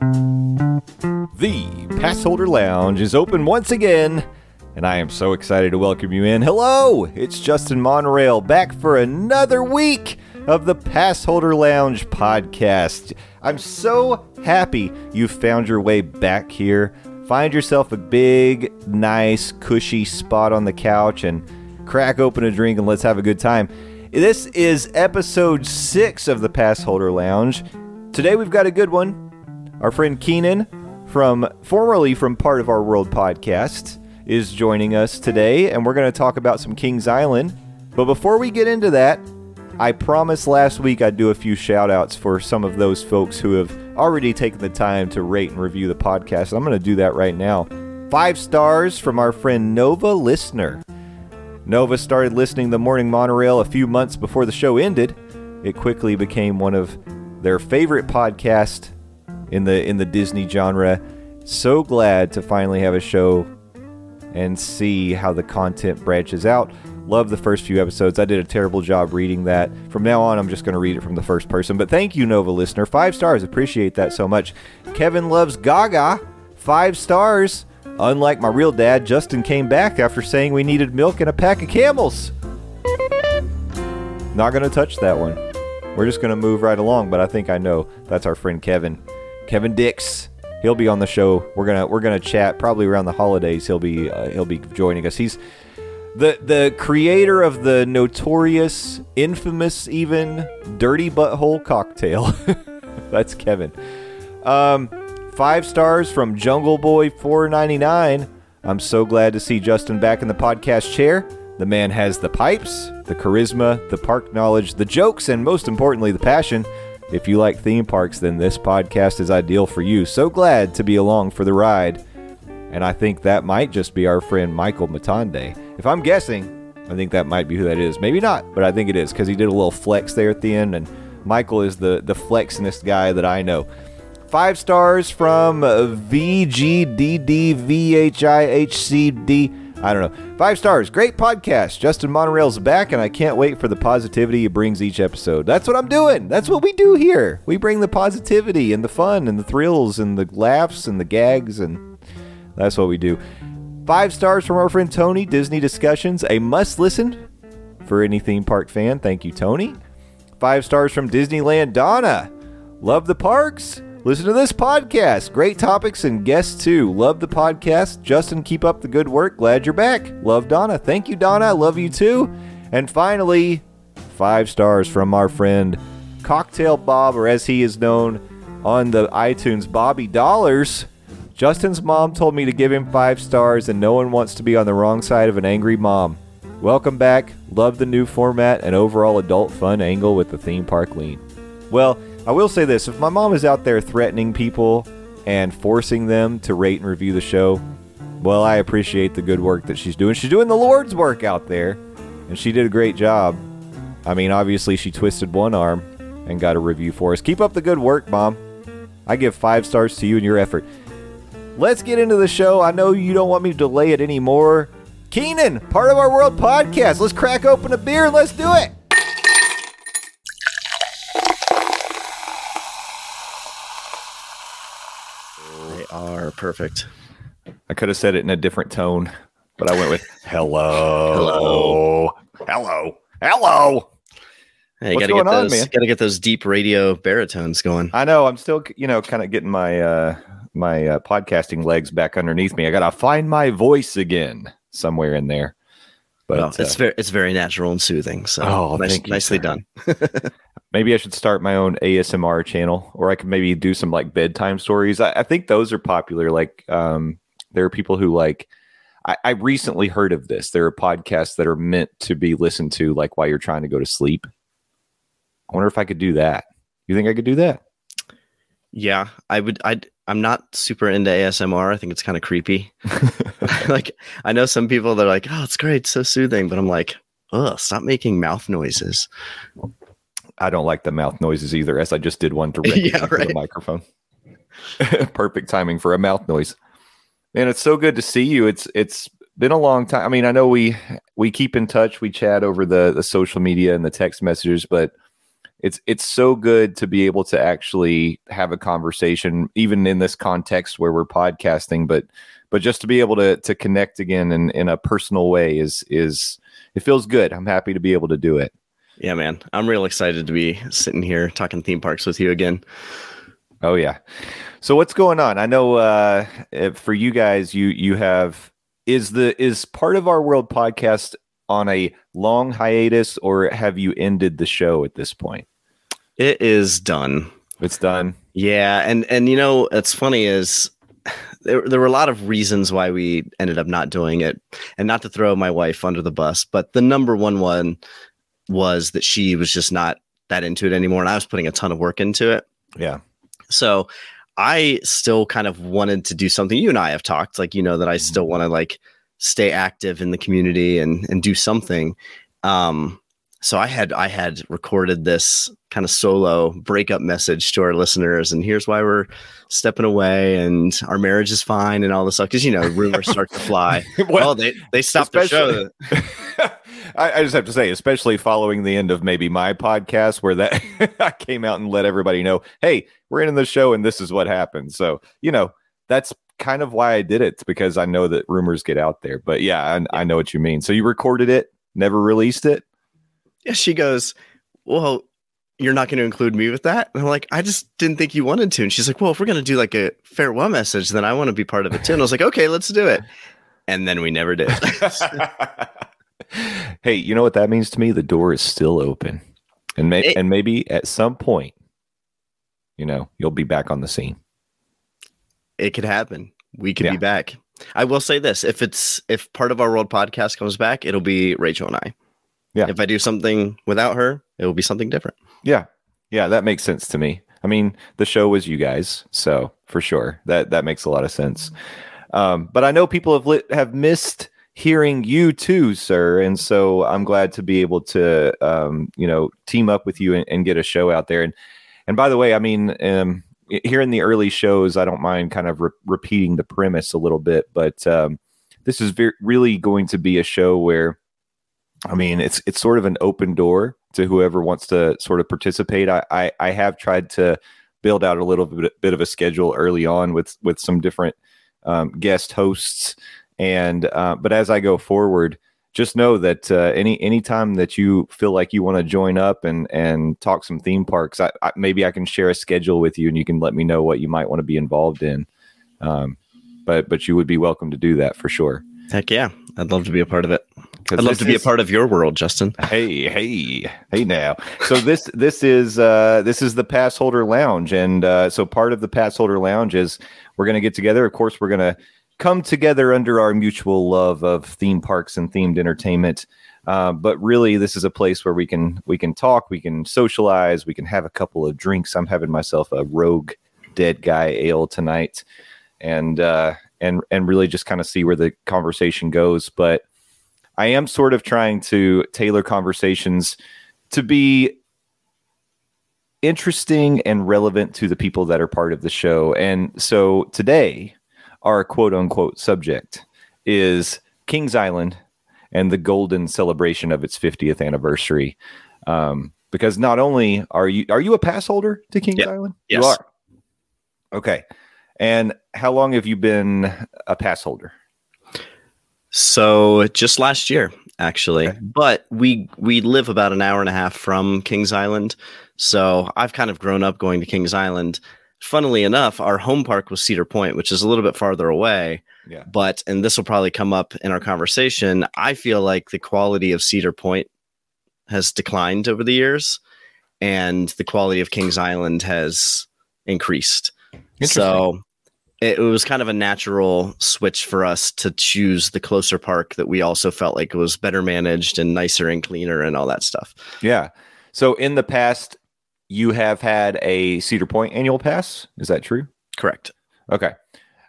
The Passholder Lounge is open once again, and I am so excited to welcome you in. Hello, it's Justin Monorail back for another week of the Passholder Lounge podcast. I'm so happy you found your way back here. Find yourself a big, nice, cushy spot on the couch and crack open a drink and let's have a good time. This is episode six of the Passholder Lounge. Today we've got a good one. Our friend Keenan, from formerly from Part of Our World podcast, is joining us today, and we're going to talk about some Kings Island. But before we get into that, I promised last week I'd do a few shout outs for some of those folks who have already taken the time to rate and review the podcast. I'm going to do that right now. Five stars from our friend Nova Listener. Nova started listening the Morning Monorail a few months before the show ended. It quickly became one of their favorite podcasts in the in the Disney genre. So glad to finally have a show and see how the content branches out. Love the first few episodes. I did a terrible job reading that. From now on, I'm just going to read it from the first person. But thank you, Nova listener. Five stars. Appreciate that so much. Kevin loves Gaga. Five stars. Unlike my real dad, Justin came back after saying we needed milk and a pack of camels. Not going to touch that one. We're just going to move right along, but I think I know that's our friend Kevin. Kevin Dix. He'll be on the show. We're gonna we're gonna chat probably around the holidays. He'll be uh, he'll be joining us. He's the the creator of the notorious, infamous, even dirty butthole cocktail. That's Kevin. Um, five stars from Jungle Boy 499. I'm so glad to see Justin back in the podcast chair. The man has the pipes, the charisma, the park knowledge, the jokes, and most importantly, the passion. If you like theme parks, then this podcast is ideal for you. So glad to be along for the ride. And I think that might just be our friend Michael Matande. If I'm guessing, I think that might be who that is. Maybe not, but I think it is because he did a little flex there at the end. And Michael is the, the flexinest guy that I know. Five stars from VGDDVHIHCD. I don't know. Five stars. Great podcast. Justin Monorail's back, and I can't wait for the positivity he brings each episode. That's what I'm doing. That's what we do here. We bring the positivity and the fun and the thrills and the laughs and the gags, and that's what we do. Five stars from our friend Tony. Disney Discussions, a must listen for any theme park fan. Thank you, Tony. Five stars from Disneyland Donna. Love the parks. Listen to this podcast. Great topics and guests too. Love the podcast. Justin, keep up the good work. Glad you're back. Love Donna. Thank you, Donna. I love you too. And finally, five stars from our friend Cocktail Bob, or as he is known on the iTunes, Bobby Dollars. Justin's mom told me to give him five stars, and no one wants to be on the wrong side of an angry mom. Welcome back. Love the new format and overall adult fun angle with the theme park lean. Well, I will say this if my mom is out there threatening people and forcing them to rate and review the show, well, I appreciate the good work that she's doing. She's doing the Lord's work out there, and she did a great job. I mean, obviously, she twisted one arm and got a review for us. Keep up the good work, Mom. I give five stars to you and your effort. Let's get into the show. I know you don't want me to delay it anymore. Keenan, part of our world podcast. Let's crack open a beer and let's do it. They are perfect. I could have said it in a different tone, but I went with hello. Hello. Hello. Hello. Hey, What's gotta going get on, man? gotta get those deep radio baritones going. I know. I'm still, you know, kind of getting my uh my uh, podcasting legs back underneath me. I gotta find my voice again somewhere in there. But well, it's uh, very it's very natural and soothing. So Oh, nice, thank you, nicely sir. done. maybe I should start my own ASMR channel, or I could maybe do some like bedtime stories. I, I think those are popular. Like, um, there are people who like. I, I recently heard of this. There are podcasts that are meant to be listened to, like while you're trying to go to sleep. I wonder if I could do that. You think I could do that? Yeah, I would. I I'm not super into ASMR. I think it's kind of creepy. like I know some people that are like, oh, it's great, so soothing, but I'm like, ugh, stop making mouth noises. I don't like the mouth noises either, as I just did one directly Yeah, into the microphone. Perfect timing for a mouth noise. Man, it's so good to see you. It's it's been a long time. I mean, I know we we keep in touch, we chat over the the social media and the text messages, but it's it's so good to be able to actually have a conversation, even in this context where we're podcasting, but but just to be able to to connect again in, in a personal way is is it feels good. I'm happy to be able to do it. Yeah, man. I'm real excited to be sitting here talking theme parks with you again. Oh yeah. So what's going on? I know uh, for you guys, you you have is the is part of our world podcast on a long hiatus, or have you ended the show at this point? It is done. It's done. Yeah, and and you know, it's funny is there, there were a lot of reasons why we ended up not doing it, and not to throw my wife under the bus, but the number one one was that she was just not that into it anymore, and I was putting a ton of work into it. Yeah. So I still kind of wanted to do something. You and I have talked, like you know that I still mm-hmm. want to like stay active in the community and and do something. Um, so I had I had recorded this kind of solo breakup message to our listeners, and here's why we're stepping away, and our marriage is fine, and all this stuff. Because you know rumors start to fly. well, they they stopped the show. I, I, just have to say, especially following the end of maybe my podcast, where that I came out and let everybody know, hey, we're in the show, and this is what happened. So you know that's kind of why I did it because I know that rumors get out there. But yeah, I, I know what you mean. So you recorded it, never released it. Yeah, she goes, well, you're not going to include me with that? And I'm like, I just didn't think you wanted to. And she's like, well, if we're going to do like a farewell message, then I want to be part of it too. And I was like, okay, let's do it. And then we never did. hey, you know what that means to me? The door is still open. And, may- it, and maybe at some point, you know, you'll be back on the scene. It could happen. We could yeah. be back. I will say this: if it's if part of our world podcast comes back, it'll be Rachel and I. Yeah. If I do something without her, it will be something different. Yeah. Yeah, that makes sense to me. I mean, the show was you guys, so for sure that that makes a lot of sense. Um, but I know people have lit, have missed hearing you too, sir, and so I'm glad to be able to um, you know team up with you and, and, get a show out there. And and by the way, I mean um, here in the early shows, I don't mind kind of re- repeating the premise a little bit, but um, this is very, really going to be a show where I mean, it's it's sort of an open door to whoever wants to sort of participate. I I, I have tried to build out a little bit, bit of a schedule early on with with some different um, guest hosts, and uh, but as I go forward, just know that uh, any anytime that you feel like you want to join up and and talk some theme parks, I, I, maybe I can share a schedule with you, and you can let me know what you might want to be involved in. Um, but but you would be welcome to do that for sure. Heck yeah, I'd love to be a part of it. I'd love to be is, a part of your world, Justin. Hey, hey, hey! Now, so this this is uh, this is the pass holder lounge, and uh, so part of the pass holder lounge is we're going to get together. Of course, we're going to come together under our mutual love of theme parks and themed entertainment. Uh, but really, this is a place where we can we can talk, we can socialize, we can have a couple of drinks. I'm having myself a Rogue Dead Guy Ale tonight, and uh, and and really just kind of see where the conversation goes. But I am sort of trying to tailor conversations to be interesting and relevant to the people that are part of the show. And so today, our quote unquote subject is Kings Island and the golden celebration of its 50th anniversary. Um, because not only are you are you a pass holder to Kings yep. Island? Yes. You are. Okay. And how long have you been a pass holder? So just last year, actually. Okay. But we we live about an hour and a half from Kings Island. So I've kind of grown up going to Kings Island. Funnily enough, our home park was Cedar Point, which is a little bit farther away. Yeah. But and this will probably come up in our conversation. I feel like the quality of Cedar Point has declined over the years, and the quality of Kings Island has increased. So it, was kind of a natural switch for us to choose the closer park that we also felt like was better managed and nicer and cleaner and all that stuff. Yeah. So in the past, you have had a Cedar Point annual pass. Is that true? Correct. Okay.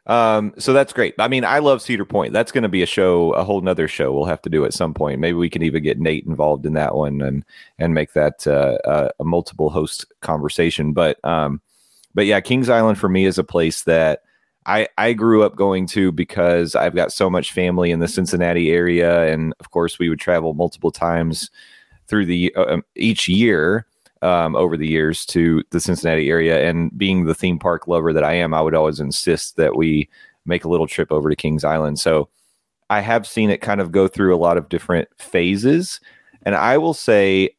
Um, so that's great. I mean, I love Cedar Point. That's going to be a show, a whole nother show we'll have to do at some point. Maybe we can even get Nate involved in that one and and make that uh, uh, a multiple host conversation. But um, but yeah, Kings Island for me is a place that I, I grew up going to because I've got so much family in the Cincinnati area, and of course we would travel multiple times through the uh, um, each year. Um, over the years to the Cincinnati area. And being the theme park lover that I am, I would always insist that we make a little trip over to Kings Island. So I have seen it kind of go through a lot of different phases. And I will say,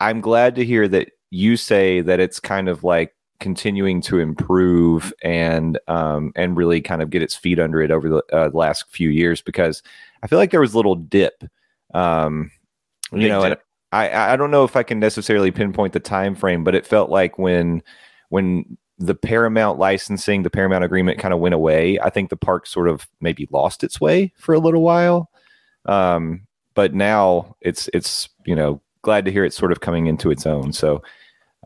I'm glad to hear that you say that it's kind of like continuing to improve and um, and really kind of get its feet under it over the uh, last few years because I feel like there was a little dip. Um, you know, and I I don't know if I can necessarily pinpoint the time frame, but it felt like when when the Paramount licensing, the Paramount agreement kind of went away. I think the park sort of maybe lost its way for a little while. Um, but now it's it's you know glad to hear it's sort of coming into its own. So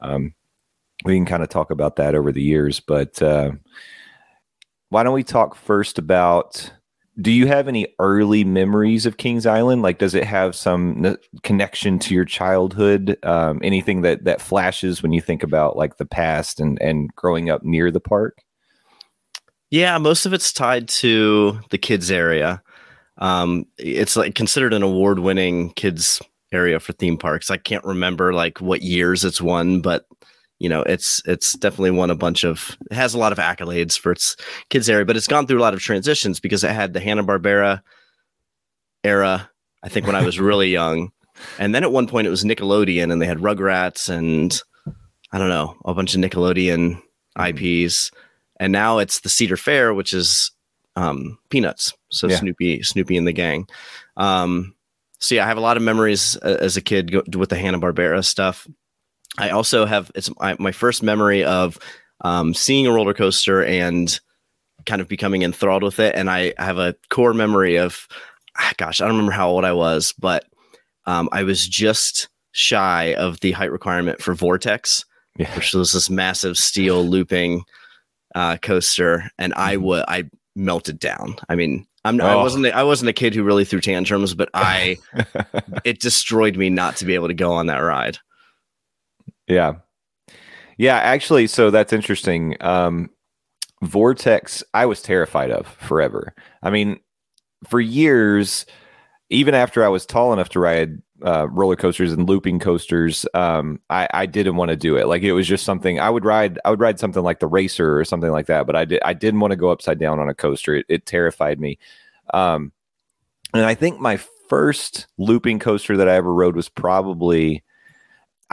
um, we can kind of talk about that over the years. But uh, why don't we talk first about do you have any early memories of Kings Island? Like, does it have some connection to your childhood? Um, anything that that flashes when you think about like the past and and growing up near the park? Yeah, most of it's tied to the kids area. Um, it's like considered an award-winning kids area for theme parks. I can't remember like what years it's won, but you know, it's it's definitely won a bunch of it has a lot of accolades for its kids area, but it's gone through a lot of transitions because it had the Hanna Barbera era. I think when I was really young, and then at one point it was Nickelodeon, and they had Rugrats and I don't know a bunch of Nickelodeon mm-hmm. IPs, and now it's the Cedar Fair, which is um, Peanuts. So yeah. Snoopy, Snoopy and the gang. Um, so yeah, I have a lot of memories uh, as a kid with the Hanna Barbera stuff. I also have it's my, my first memory of um, seeing a roller coaster and kind of becoming enthralled with it. And I have a core memory of, ah, gosh, I don't remember how old I was, but um, I was just shy of the height requirement for Vortex, yeah. which was this massive steel looping uh, coaster, and I mm-hmm. would I melted down. I mean, I'm oh. I wasn't I wasn't a kid who really threw tantrums, but I it destroyed me not to be able to go on that ride. Yeah. Yeah, actually, so that's interesting. Um, Vortex, I was terrified of forever. I mean, for years, even after I was tall enough to ride uh, roller coasters and looping coasters, um, I, I didn't want to do it. Like it was just something I would ride. I would ride something like the Racer or something like that. But I did. I didn't want to go upside down on a coaster. It, it terrified me. Um, and I think my first looping coaster that I ever rode was probably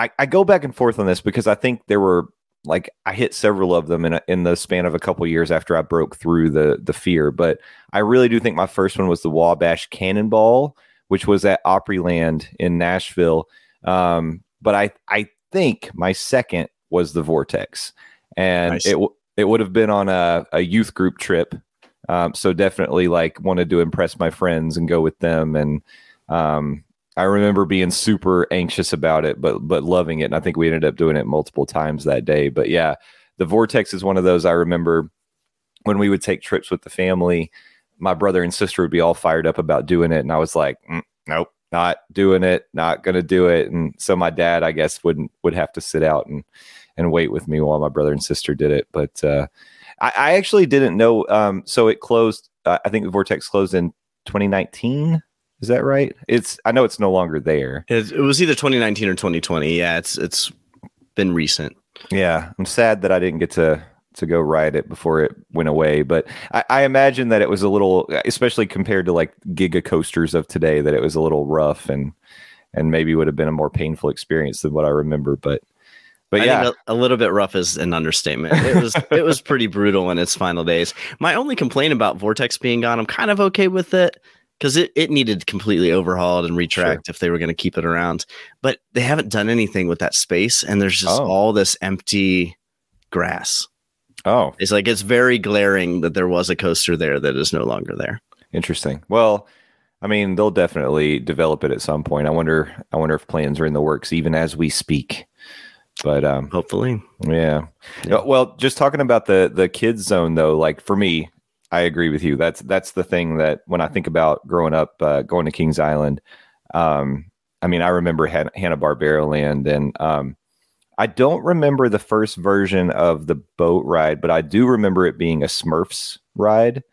I, I go back and forth on this because I think there were like I hit several of them in a, in the span of a couple years after I broke through the the fear. But I really do think my first one was the Wabash Cannonball, which was at Opryland in Nashville. Um, but I I think my second was the Vortex, and nice. it it would have been on a, a youth group trip. Um, so definitely like wanted to impress my friends and go with them and um, I remember being super anxious about it, but but loving it. And I think we ended up doing it multiple times that day. But yeah, the vortex is one of those I remember when we would take trips with the family. My brother and sister would be all fired up about doing it, and I was like, mm, nope, not doing it, not gonna do it. And so my dad, I guess, wouldn't would have to sit out and and wait with me while my brother and sister did it. But uh, I, I actually didn't know. Um, so it closed. Uh, I think the vortex closed in 2019 is that right? It's I know it's no longer there. It, it was either 2019 or 2020. Yeah, it's it's been recent. Yeah, I'm sad that I didn't get to to go ride it before it went away. But I, I, imagine that it was a little, especially compared to like giga coasters of today, that it was a little rough and and maybe would have been a more painful experience than what I remember. But but I yeah, a, a, little bit rough is an understatement. It was it was pretty brutal in its final days. My only complaint about Vortex being gone, I'm kind of okay with it because it, it needed completely overhauled and retracked sure. if they were going to keep it around. But they haven't done anything with that space, and there's just oh. all this empty grass. Oh, it's like it's very glaring that there was a coaster there that is no longer there. Interesting. Well, I mean, they'll definitely develop it at some point. I wonder. I wonder if plans are in the works even as we speak. But um, hopefully, yeah. yeah. Well, just talking about the the kids zone though, like for me, I agree with you. That's that's the thing that when I think about growing up, uh, going to Kings Island, um, I mean, I remember Han- Hanna Barbera Land, and um, I don't remember the first version of the boat ride, but I do remember it being a Smurfs ride,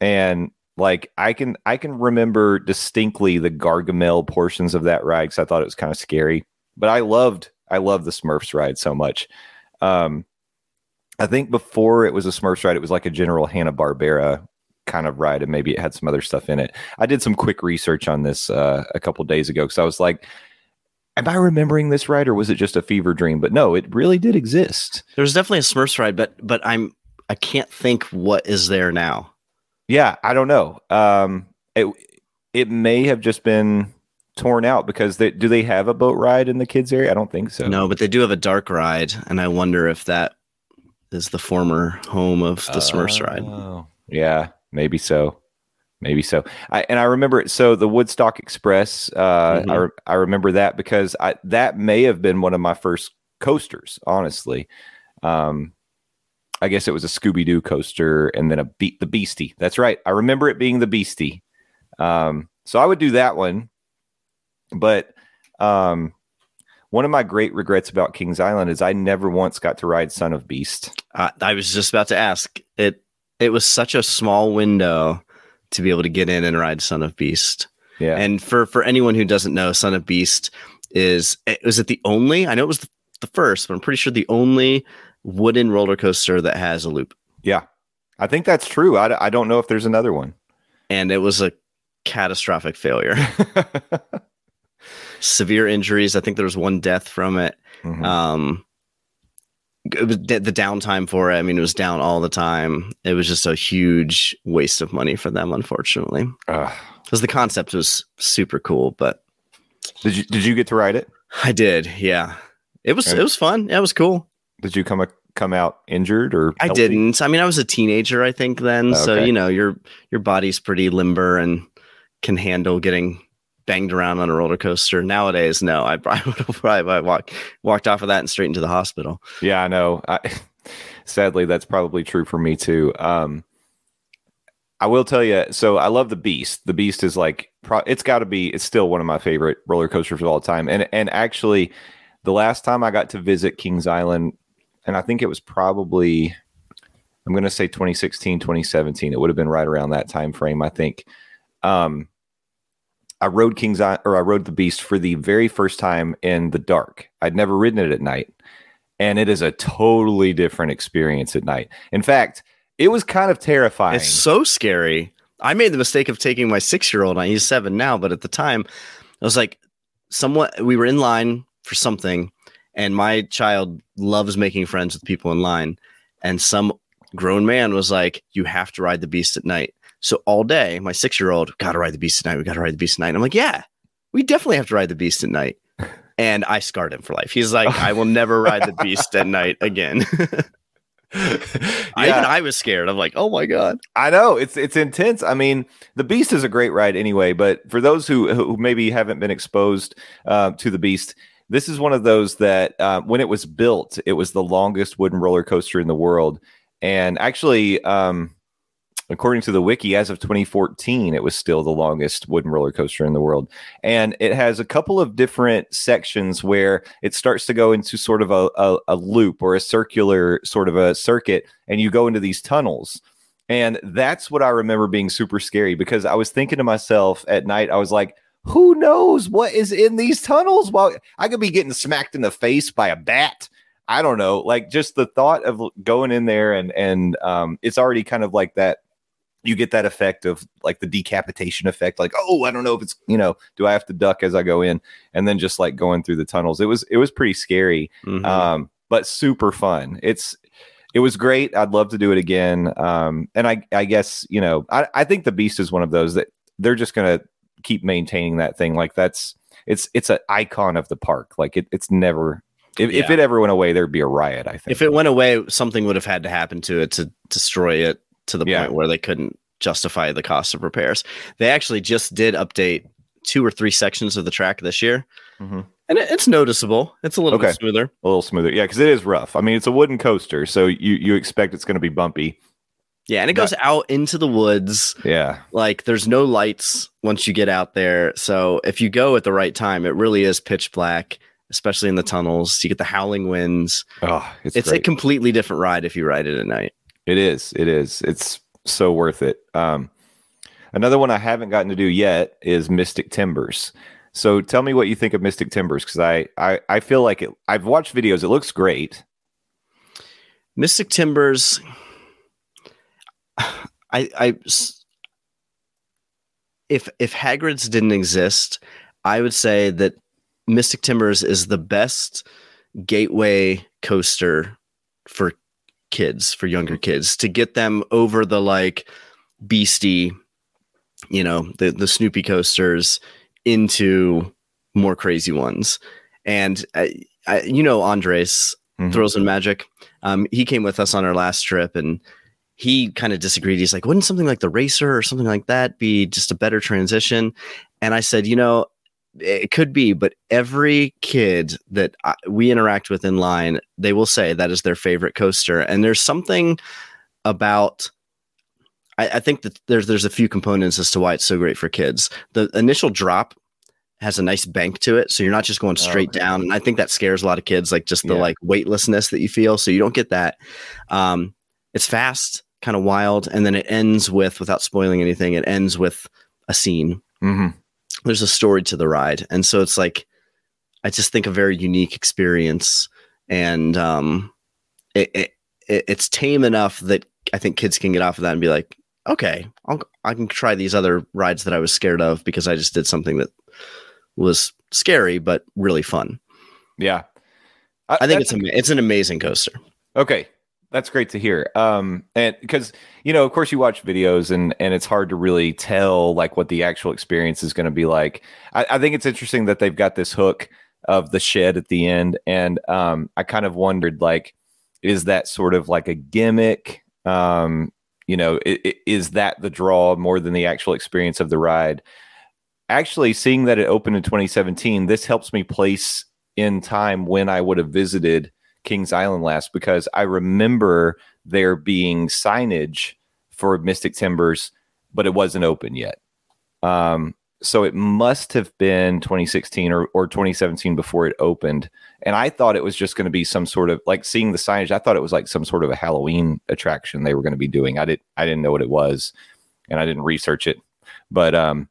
and like I can I can remember distinctly the Gargamel portions of that ride because I thought it was kind of scary, but I loved I loved the Smurfs ride so much. Um, I think before it was a Smurfs ride, it was like a general Hanna Barbera kind of ride, and maybe it had some other stuff in it. I did some quick research on this uh, a couple days ago because I was like, "Am I remembering this right, or was it just a fever dream?" But no, it really did exist. There was definitely a Smurfs ride, but but I'm I can't think what is there now. Yeah, I don't know. Um, it it may have just been torn out because they do they have a boat ride in the kids area? I don't think so. No, but they do have a dark ride, and I wonder if that is the former home of the Smurfs ride. Oh, yeah, maybe so. Maybe so. I, and I remember it. So the Woodstock Express, uh, Mhm. I, re- I remember that because I, that may have been one of my first coasters, honestly. Um, I guess it was a Scooby Doo coaster and then a beat the Beastie. That's right. I remember it being the Beastie. Um, so I would do that one. But um, one of my great regrets about Kings Island is I never once got to ride Son of Beast. Uh, I was just about to ask. It it was such a small window to be able to get in and ride Son of Beast. Yeah. And for for anyone who doesn't know, Son of Beast is it was it the only? I know it was the, the first, but I'm pretty sure the only wooden roller coaster that has a loop. Yeah, I think that's true. I, I don't know if there's another one. And it was a catastrophic failure. Severe injuries. I think there was one death from it. Mhm. Um, it was the the downtime for it. I mean, it was down all the time. It was just a huge waste of money for them, unfortunately, because the concept was super cool. But did you did you get to ride it? I did, yeah. It was And- it was fun. Yeah, it was cool. Did you come come out injured or I didn't. I mean, I was a teenager, I think then. So Okay. you know, your your body's pretty limber and can handle getting banged around on a roller coaster. Nowadays, no. I, I would have probably walked walked off of that and straight into the hospital. Yeah, I know. I, sadly, that's probably true for me too. Um, I will tell you. So I love the Beast. The Beast is like pro- it's got to be. It's still one of my favorite roller coasters of all time. And and actually, the last time I got to visit Kings Island, and I think it was probably I'm going to say 2016, 2017. It would have been right around that time frame. I think. Um, I rode Kings Island, or I rode the Beast for the very first time in the dark. I'd never ridden it at night and it is a totally different experience at night. In fact, it was kind of terrifying. It's so scary. I made the mistake of taking my six year old. He's seven now, but at the time, I was like, somewhat. We were in line for something, and my child loves making friends with people in line. And some grown man was like, "You have to ride the beast at night." So all day, my six year old got to ride the beast at night. We got to ride the beast at night. And I'm like, "Yeah, we definitely have to ride the beast at night." And I scarred him for life. He's like, "I will never ride the beast at night again." I, even yeah, I was scared. I'm like, "Oh my god." I know it's it's intense. I mean, the Beast is a great ride anyway, but for those who who maybe haven't been exposed uh, to the Beast, this is one of those that uh, when it was built, it was the longest wooden roller coaster in the world, and actually. Um, According to the wiki, as of 2014, it was still the longest wooden roller coaster in the world. And it has a couple of different sections where it starts to go into sort of a, a, a loop or a circular sort of a circuit, and you go into these tunnels. And that's what I remember being super scary because I was thinking to myself at night, I was like, who knows what is in these tunnels? Well, I could be getting smacked in the face by a bat. I don't know. Like just the thought of going in there and and um, it's already kind of like that you get that effect of like the decapitation effect like oh i don't know if it's you know do i have to duck as i go in? And then just like going through the tunnels. It was it was pretty scary Mhm. um but super fun. It's it was great. I'd love to do it again um and i i guess you know i i think the beast is one of those that they're just gonna keep maintaining that thing. Like that's it's it's an icon of the park. Like it, it's never if, if it ever went away there'd be a riot i think. If it went away, something would have had to happen to it to destroy it to the Yeah. point where they couldn't justify the cost of repairs. They actually just did update two or three sections of the track this year, Mhm. and it, it's noticeable. It's a little Okay. bit smoother. a little smoother yeah because it is rough i mean it's a wooden coaster so you you expect it's going to be bumpy Yeah, and it goes out into the woods. yeah Like there's no lights once you get out there. So if you go at the right time, it really is pitch black, especially in the tunnels. You get the howling winds. oh it's, It's, a completely different ride if you ride it at night. It is. It is. It's so worth it. Um, another one I haven't gotten to do yet is Mystic Timbers. So tell me what you think of Mystic Timbers because I, I I feel like it. I've watched videos. It looks great. Mystic Timbers. I I if if Hagrid's didn't exist, I would say that Mystic Timbers is the best gateway coaster for kids, for younger kids, to get them over the like beastie, you know, the the Snoopy coasters into more crazy ones. And I, I, you know, Andres Mhm. Thrills and Magic. Um, he came with us on our last trip and he kind of disagreed. He's like, wouldn't something like the racer or something like that be just a better transition? And I said, you know, it could be, but every kid that I, we interact with in line, they will say that is their favorite coaster. And there's something about I, I think that there's there's a few components as to why it's so great for kids. The initial drop has a nice bank to it, so you're not just going straight okay. down. And I think that scares a lot of kids, like just the Yeah. like weightlessness that you feel. So you don't get that. Um, it's fast, kind of wild, and then it ends with, without spoiling anything, it ends with a scene. Mhm. There's a story to the ride, and so it's like I just think a very unique experience, and um, it, it, it it's tame enough that I think kids can get off of that and be like, okay, I'll, I can try these other rides that I was scared of because I just did something that was scary but really fun. Yeah, I think it's ama- it's an amazing coaster. Okay, that's great to hear. Um, and because you know, of course, you watch videos, and and it's hard to really tell like what the actual experience is going to be like. I, I think it's interesting that they've got this hook of the shed at the end, and um, I kind of wondered like, is that sort of like a gimmick? Um, you know, i- i- is that the draw more than the actual experience of the ride? Actually, seeing that it opened in 2017, this helps me place in time when I would have visited Kings Island last because I remember there being signage for Mystic Timbers, but it wasn't open yet. Um, so it must have been 2016 or, or 2017 before it opened. And I thought it was just going to be some sort of like seeing the signage. I thought it was like some sort of a Halloween attraction they were going to be doing. I didn't I didn't know what it was, and I didn't research it. But um,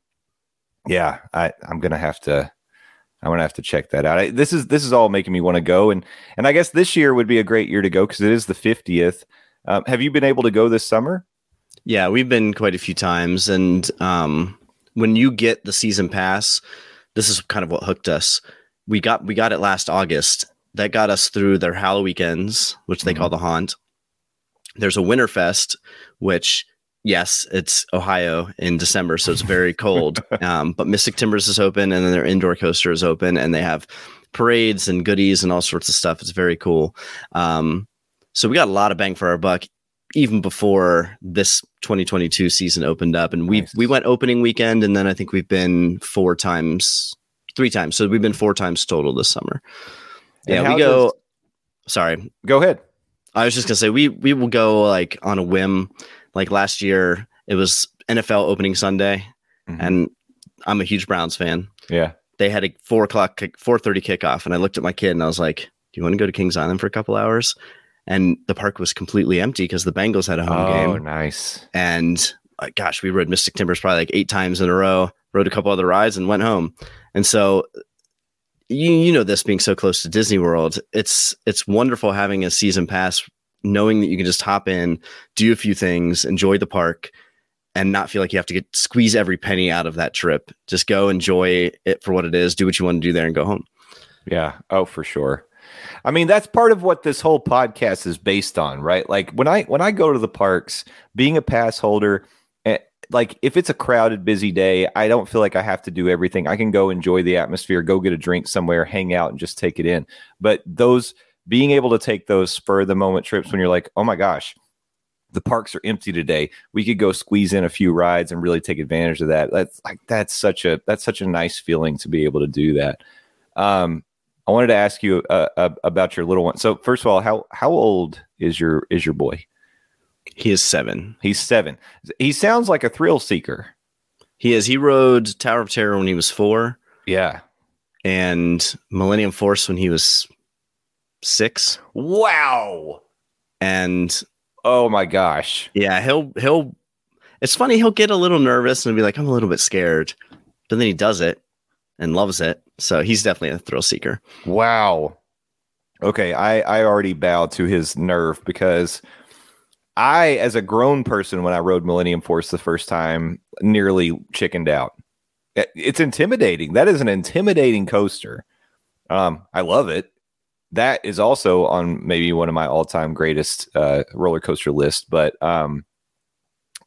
yeah, I I'm gonna have to I'm gonna have to check that out. I, this is this is all making me want to go, and and I guess this year would be a great year to go because it is the 50th. Um, have you been able to go this summer? Yeah, we've been quite a few times, and um, when you get the season pass, this is kind of what hooked us. We got we got it last August. That got us through their Halloween weekends, which they Mhm. call the Haunt. There's a Winterfest, which yes, it's Ohio in December, so it's very cold. um, but Mystic Timbers is open, and then their indoor coaster is open, and they have parades and goodies and all sorts of stuff. It's very cool. Um, so we got a lot of bang for our buck even before this 2022 season opened up and we Nice. we went opening weekend and then I think we've been four times three times so we've been four times total this summer. And yeah, we go does- sorry. Go ahead. I was just going to say we we will go like on a whim like last year it was NFL opening Sunday Mhm. and I'm a huge Browns fan. Yeah. They had a four o'clock, kick, four thirty kickoff, and I looked at my kid and I was like, "Do you want to go to Kings Island for a couple hours?" And the park was completely empty because the Bengals had a home Oh, game. Oh, nice. And uh, gosh, we rode Mystic Timbers probably like eight times in a row. Rode a couple other rides and went home. And so, you you know this being so close to Disney World, it's it's wonderful having a season pass, knowing that you can just hop in, do a few things, enjoy the park, and not feel like you have to get squeeze every penny out of that trip. Just go enjoy it for what it is, do what you want to do there, and go home. Yeah. Oh, for sure. I mean, that's part of what this whole podcast is based on, right? Like when I when I go to the parks, being a pass holder, eh, like if it's a crowded, busy day, I don't feel like I have to do everything. I can go enjoy the atmosphere, go get a drink somewhere, hang out, and just take it in. But those being able to take those spur the moment trips when you're like, oh my gosh, the parks are empty today. We could go squeeze in a few rides and really take advantage of that. That's like that's such a that's such a nice feeling to be able to do that. Um, I wanted to ask you uh, uh, about your little one. So first of all, how how old is your is your boy? He is seven. He's seven. He sounds like a thrill seeker. He is. He rode Tower of Terror when he was four, Yeah. and Millennium Force when he was six. Wow. And Oh my gosh. Yeah, he'll he'll. It's funny. He'll get a little nervous and be like, "I'm a little bit scared," but then he does it, and loves it. So he's definitely a thrill seeker. Wow. Okay, I I already bow to his nerve because I, as a grown person, when I rode Millennium Force the first time, nearly chickened out. It's intimidating. That is an intimidating coaster. Um, I love it. That is also on maybe one of my all-time greatest uh, roller coaster list. But um,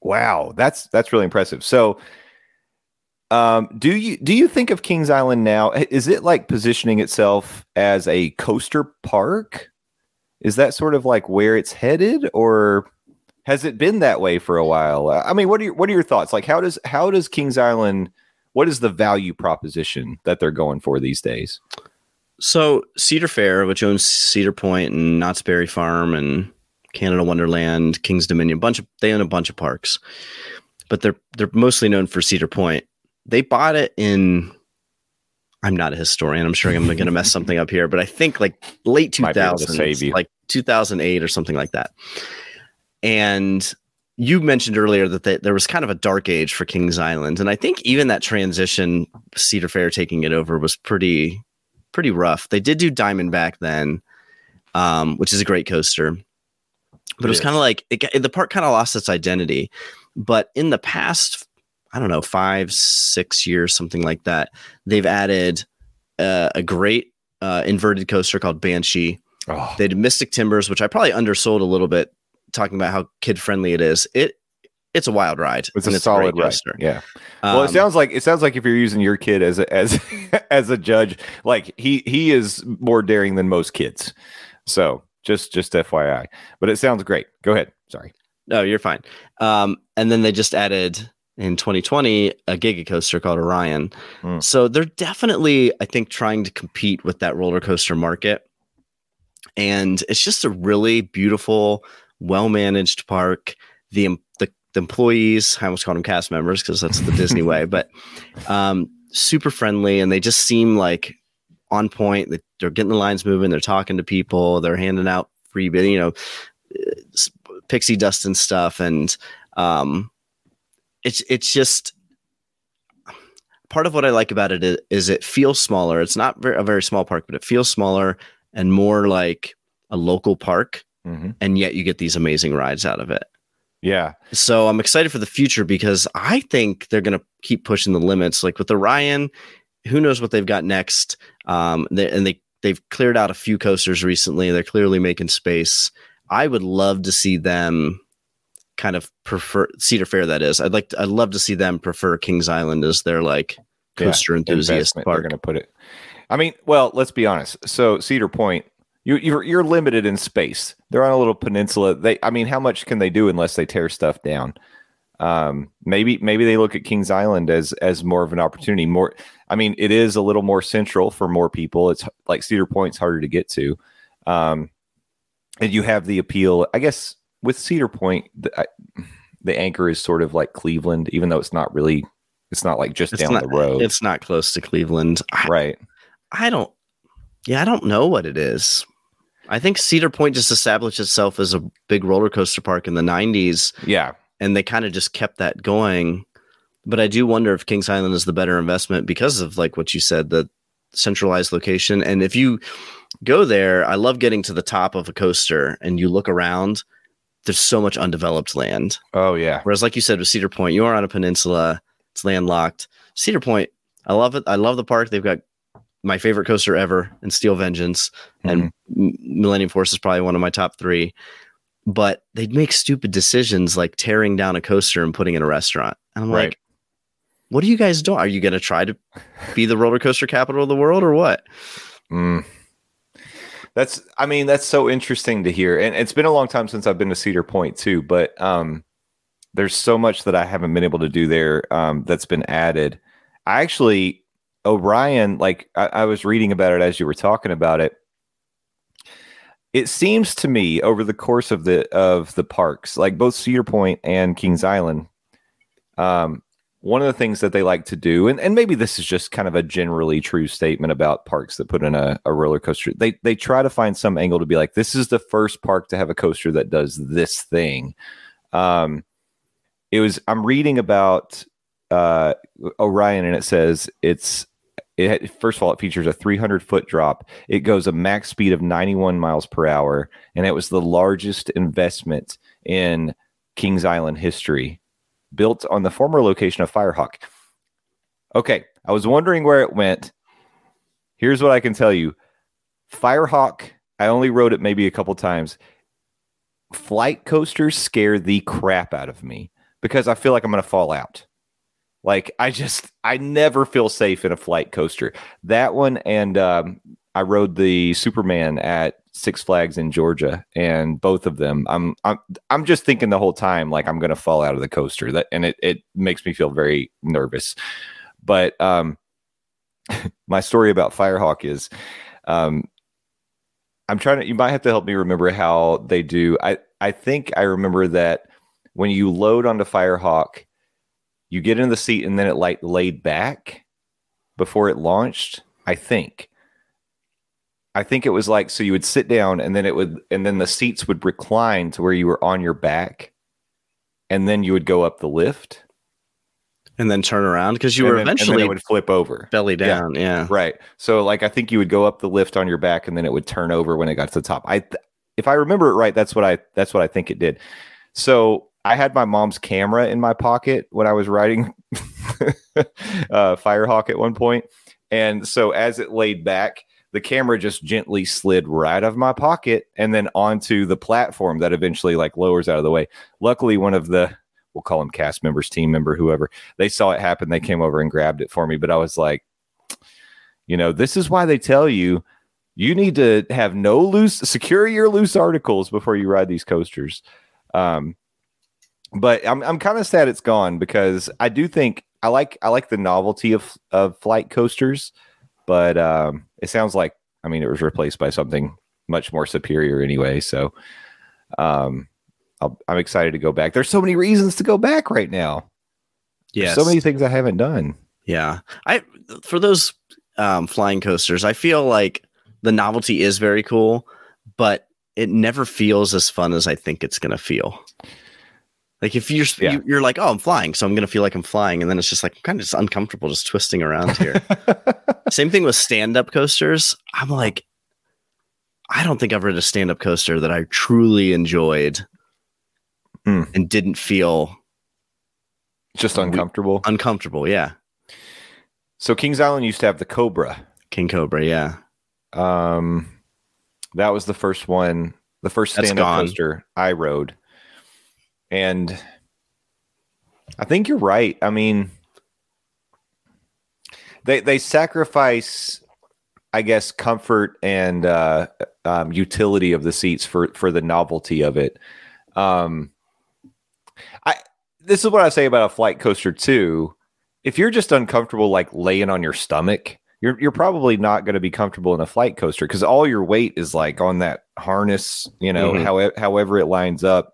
wow, that's that's really impressive. So, um, do you do you think of Kings Island now? Is it like positioning itself as a coaster park? Is that sort of like where it's headed, or has it been that way for a while? I mean, what are your what are your thoughts? Like, how does how does Kings Island? What is the value proposition that they're going for these days? So Cedar Fair, which owns Cedar Point and Knott's Berry Farm and Canada Wonderland, Kings Dominion, bunch of they own a bunch of parks, but they're they're mostly known for Cedar Point. They bought it in. I'm not a historian. I'm sure I'm going to mess something up here, but I think like late 2000s, like 2008 or something like that. And you mentioned earlier that they, there was kind of a dark age for Kings Island, and I think even that transition, Cedar Fair taking it over, was pretty pretty rough. They did do Diamondback then, um, which is a great coaster, but it, it was kind of like it, the park kind of lost its identity. But in the past, I don't know, five six years, something like that, they've added uh, a great uh, inverted coaster called Banshee. Oh. They did Mystic Timbers, which I probably undersold a little bit talking about how kid friendly it is. It it's a wild ride. It's a it's solid ride. Yeah. Um, well, it sounds like it sounds like if you're using your kid as a, as as a judge, like he he is more daring than most kids. So just just FYI. But it sounds great. Go ahead. Sorry. No, you're fine. Um, and then they just added in 2020 a giga coaster called Orion. Mm. So they're definitely, I think, trying to compete with that roller coaster market. And it's just a really beautiful well managed park. The, the, employees, I almost call them cast members because that's the Disney way, but um, super friendly, and they just seem like on point. They're getting the lines moving. They're talking to people. They're handing out free, you know, pixie dust and stuff, and um, it's it's just part of what I like about it is, is it feels smaller. It's not a very small park, but it feels smaller and more like a local park mm-hmm. and yet you get these amazing rides out of it. Yeah. So I'm excited for the future because I think they're going to keep pushing the limits. Like with Orion, who knows what they've got next? Um, they, and they they've cleared out a few coasters recently. They're clearly making space. I would love to see them kind of prefer Cedar Fair. That is, I'd like to, I'd love to see them prefer Kings Island as their like coaster yeah, enthusiast park. They're going to put it. I mean, well, let's be honest. So Cedar Point you, you're you're limited in space. They're on a little peninsula. They, I mean, how much can they do unless they tear stuff down? Um, maybe maybe they look at Kings Island as as more of an opportunity. More, I mean, it is a little more central for more people. It's like Cedar Point's harder to get to, um, and you have the appeal. I guess with Cedar Point, the, I, the anchor is sort of like Cleveland, even though it's not really. It's not like just it's down not, the road. It's not close to Cleveland, I, right? I don't. Yeah, I don't know what it is. I think Cedar Point just established itself as a big roller coaster park in the 90s. Yeah. And they kind of just kept that going. But I do wonder if Kings Island is the better investment because of like what you said, the centralized location. And if you go there, I love getting to the top of a coaster and you look around, there's so much undeveloped land. Oh, yeah. Whereas, like you said with Cedar Point, you are on a peninsula, it's landlocked. Cedar Point, I love it. I love the park. They've got my favorite coaster ever and Steel Vengeance mm-hmm. and Millennium Force is probably one of my top three. But they'd make stupid decisions like tearing down a coaster and putting in a restaurant. And I'm right. like, what are you guys doing? Are you going to try to be the roller coaster capital of the world or what? Mm. That's, I mean, that's so interesting to hear. And it's been a long time since I've been to Cedar Point too, but um, there's so much that I haven't been able to do there um, that's been added. I actually Orion, like I, I was reading about it as you were talking about it. It seems to me over the course of the of the parks, like both Cedar Point and Kings Island, um, one of the things that they like to do, and, and maybe this is just kind of a generally true statement about parks that put in a, a roller coaster, they they try to find some angle to be like, this is the first park to have a coaster that does this thing. Um, it was I'm reading about uh, Orion, and it says it's it first of all, it features a 300 foot drop. It goes a max speed of 91 miles per hour, and it was the largest investment in Kings Island history, built on the former location of Firehawk. Okay, I was wondering where it went. Here's what I can tell you Firehawk, I only rode it maybe a couple times. Flight coasters scare the crap out of me because I feel like I'm going to fall out. Like I just I never feel safe in a flight coaster. That one and um, I rode the Superman at Six Flags in Georgia, and both of them, I'm I'm I'm just thinking the whole time like I'm to fall out of the coaster. That and it it makes me feel very nervous. But um, my story about Firehawk is, um, I'm trying to. You might have to help me remember how they do. I I think I remember that when you load onto Firehawk you get in the seat and then it like laid back before it launched. I think. I think it was like so you would sit down and then it would and then the seats would recline to where you were on your back, and then you would go up the lift and then turn around because you were then, eventually it would flip over belly down. Yeah. yeah. right. So like I think you would go up the lift on your back and then it would turn over when it got to the top. I if I remember it right, that's what I that's what I think it did. So I had my mom's camera in my pocket when I was riding uh, Firehawk at one point, and so as it laid back, the camera just gently slid right out of my pocket and then onto the platform that eventually like lowers out of the way. Luckily, one of the we'll call them cast members, team member, whoever they saw it happen, they came over and grabbed it for me. But I was like, you know, this is why they tell you you need to have no loose secure your loose articles before you ride these coasters. Um, but I'm I'm kind of sad it's gone because I do think I like I like the novelty of of flight coasters, but um, it sounds like I mean it was replaced by something much more superior anyway. So um, i am excited to go back. There's so many reasons to go back right now. Yeah, so many things I haven't done. Yeah, I for those um, flying coasters, I feel like the novelty is very cool, but it never feels as fun as I think it's going to feel. Like if you're yeah. you, are like, oh, I'm flying, so I'm gonna feel like I'm flying, and then it's just like I'm kind of just uncomfortable just twisting around here. Same thing with stand-up coasters. I'm like, I don't think I've ridden a stand-up coaster that I truly enjoyed mm. and didn't feel just uncomfortable. uncomfortable, yeah. So Kings Island used to have the Cobra. King Cobra, yeah. Um, that was the first one, the first stand-up coaster I rode. And I think you're right. I mean, they they sacrifice, I guess, comfort and uh, um, utility of the seats for for the novelty of it. Um, I this is what I say about a flight coaster too. If you're just uncomfortable, like laying on your stomach, you're you're probably not going to be comfortable in a flight coaster because all your weight is like on that harness. You know, mm-hmm. however however it lines up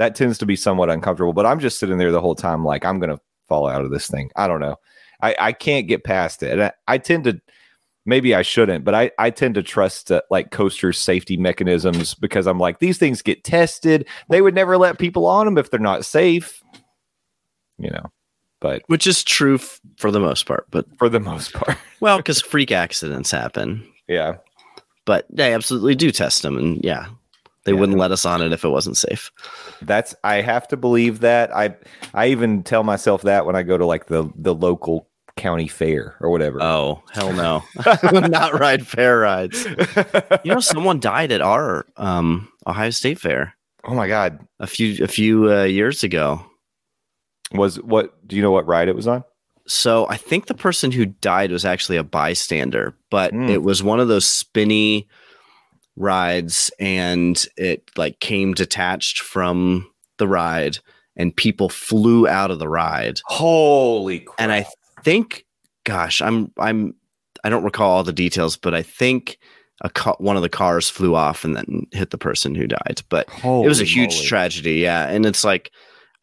that tends to be somewhat uncomfortable. But I'm just sitting there the whole time, like I'm gonna fall out of this thing. I don't know. I, I can't get past it. And I, I tend to maybe I shouldn't, but I, I tend to trust uh, like coaster safety mechanisms because I'm like, these things get tested. They would never let people on them if they're not safe, you know. But which is true f- for the most part, but for the most part, well, because freak accidents happen. Yeah, but they absolutely do test them, and yeah, they yeah. wouldn't let us on it if it wasn't safe. That's I have to believe that. I I even tell myself that when I go to like the the local county fair or whatever. Oh, hell no. Not ride fair rides. You know someone died at our um Ohio State Fair. Oh my god. A few a few uh, years ago. Was what do you know what ride it was on? So I think the person who died was actually a bystander, but mm. it was one of those spinny rides and it like came detached from the ride and people flew out of the ride. Holy crap. And I think gosh, I'm I'm I don't recall all the details, but I think a ca- one of the cars flew off and then hit the person who died. But Holy it was a huge moly. tragedy, yeah. And it's like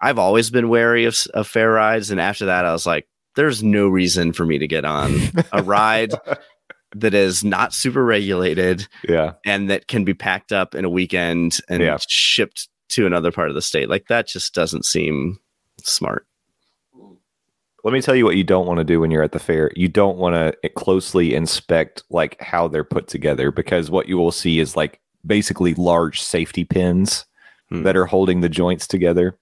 I've always been wary of, of fair rides, and after that, I was like, "There's no reason for me to get on a ride that is not super regulated yeah and that can be packed up in a weekend and yeah. shipped to another part of the state like that just doesn't seem smart Let me tell you what you don't want to do when you're at the fair. You don't want to closely inspect like how they're put together because what you will see is like basically large safety pins Hmm. that are holding the joints together.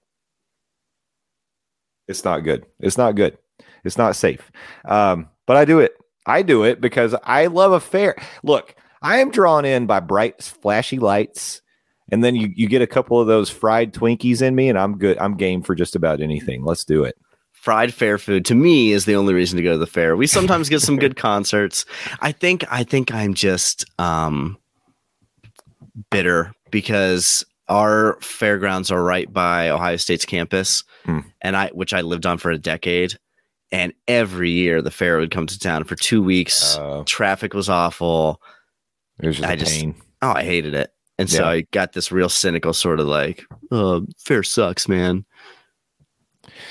It's not good. It's not good. It's not safe. Um, but I do it. I do it because I love a fair. Look, I am drawn in by bright, flashy lights, and then you you get a couple of those fried Twinkies in me, and I'm good. I'm game for just about anything. Let's do it. fried fair food to me is the only reason to go to the fair. We sometimes get some good concerts. I think I think I'm just um bitter because our fairgrounds are right by Ohio State's campus Hmm. and I which I lived on for a decade and every year the fair would come to town for 2 weeks. Uh, Traffic was awful. it was just I a just- pain. Oh, I hated it. And so Yeah. I got this real cynical sort of like, oh, fair sucks, man.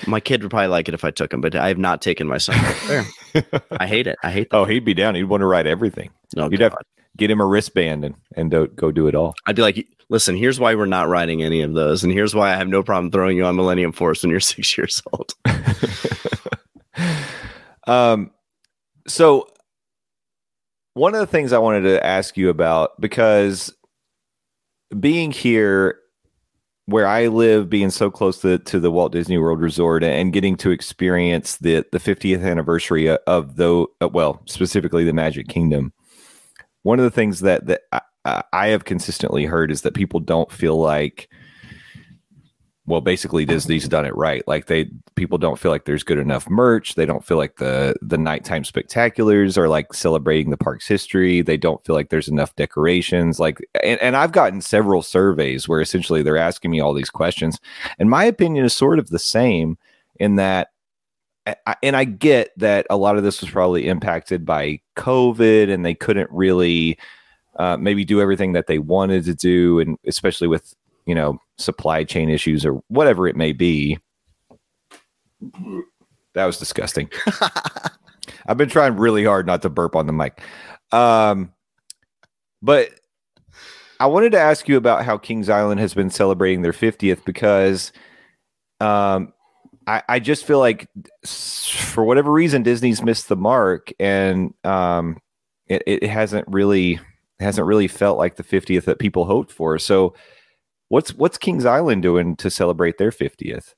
My kid would probably like it if I took him, but I have not taken my son to the fair. I hate it. I hate that. oh, he'd be down. He'd want to ride everything. Oh, you'd have- God. Get him a wristband and and do, go do it all. I'd be like, listen, here's why we're not riding any of those, and here's why I have no problem throwing you on Millennium Force when you're six years old. um, so one of the things I wanted to ask you about because being here where I live, being so close to, to the Walt Disney World Resort and getting to experience the the 50th anniversary of the well, specifically the Magic Kingdom. One of the things that that I, I have consistently heard is that people don't feel like well basically disney's done it right. Like they people don't feel like there's good enough merch. They don't feel like the the nighttime spectaculars are like celebrating the park's history. They don't feel like there's enough decorations. Like and, and i've gotten several surveys where essentially they're asking me all these questions. And my opinion is sort of the same in that I- and I get that a lot of this was probably impacted by COVID, and they couldn't really uh, maybe do everything that they wanted to do, and especially with you know supply chain issues or whatever it may be. That was disgusting. I've been trying really hard not to burp on the mic. Um, but I wanted to ask you about how Kings Island has been celebrating their 50th because um, I, I just feel like for whatever reason Disney's missed the mark and um, it, it hasn't really hasn't really felt like the 50th that people hoped for. So what's what's Kings Island doing to celebrate their 50th?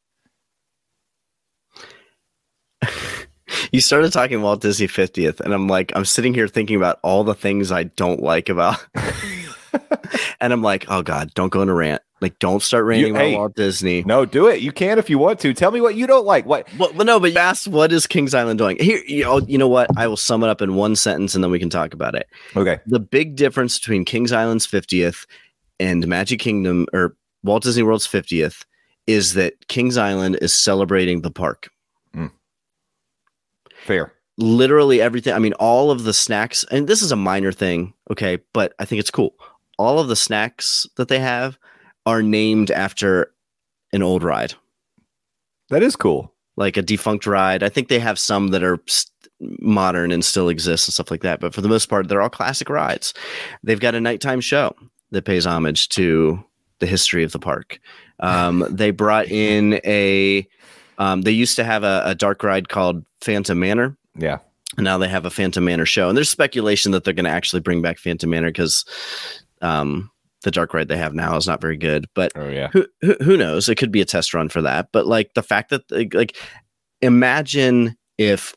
you started talking Walt Disney 50th, and I'm like, I'm sitting here thinking about all the things I don't like about. and I'm like, oh God, don't go in a rant. Like, don't start ranting about hey. Walt Disney. No, do it. You can if you want to. Tell me what you don't like. What Well, well, no, but you asked what is Kings Island doing? Here, you know, you know what? I will sum it up in one sentence, and then we can talk about it. Okay. The big difference between Kings Island's 50th and Magic Kingdom or Walt Disney World's 50th is that Kings Island is celebrating the park. Mm. Fair. literally everything. I mean, all of the snacks, and this is a minor thing, okay, but I think it's cool. All of the snacks that they have are named after an old ride, That is cool. like a defunct ride. I think they have some that are st- modern and still exist and stuff like that, but for the most part, they're all classic rides. They've got a nighttime show that pays homage to the history of the park. Um, they brought in a. Um, they used to have a, a dark ride called Phantom Manor, Yeah. and now they have a Phantom Manor show. And there's speculation that they're going to actually bring back Phantom Manor because um, the dark ride they have now is not very good. But Oh yeah. who, who who knows? It could be a test run for that. But like the fact that like, like imagine if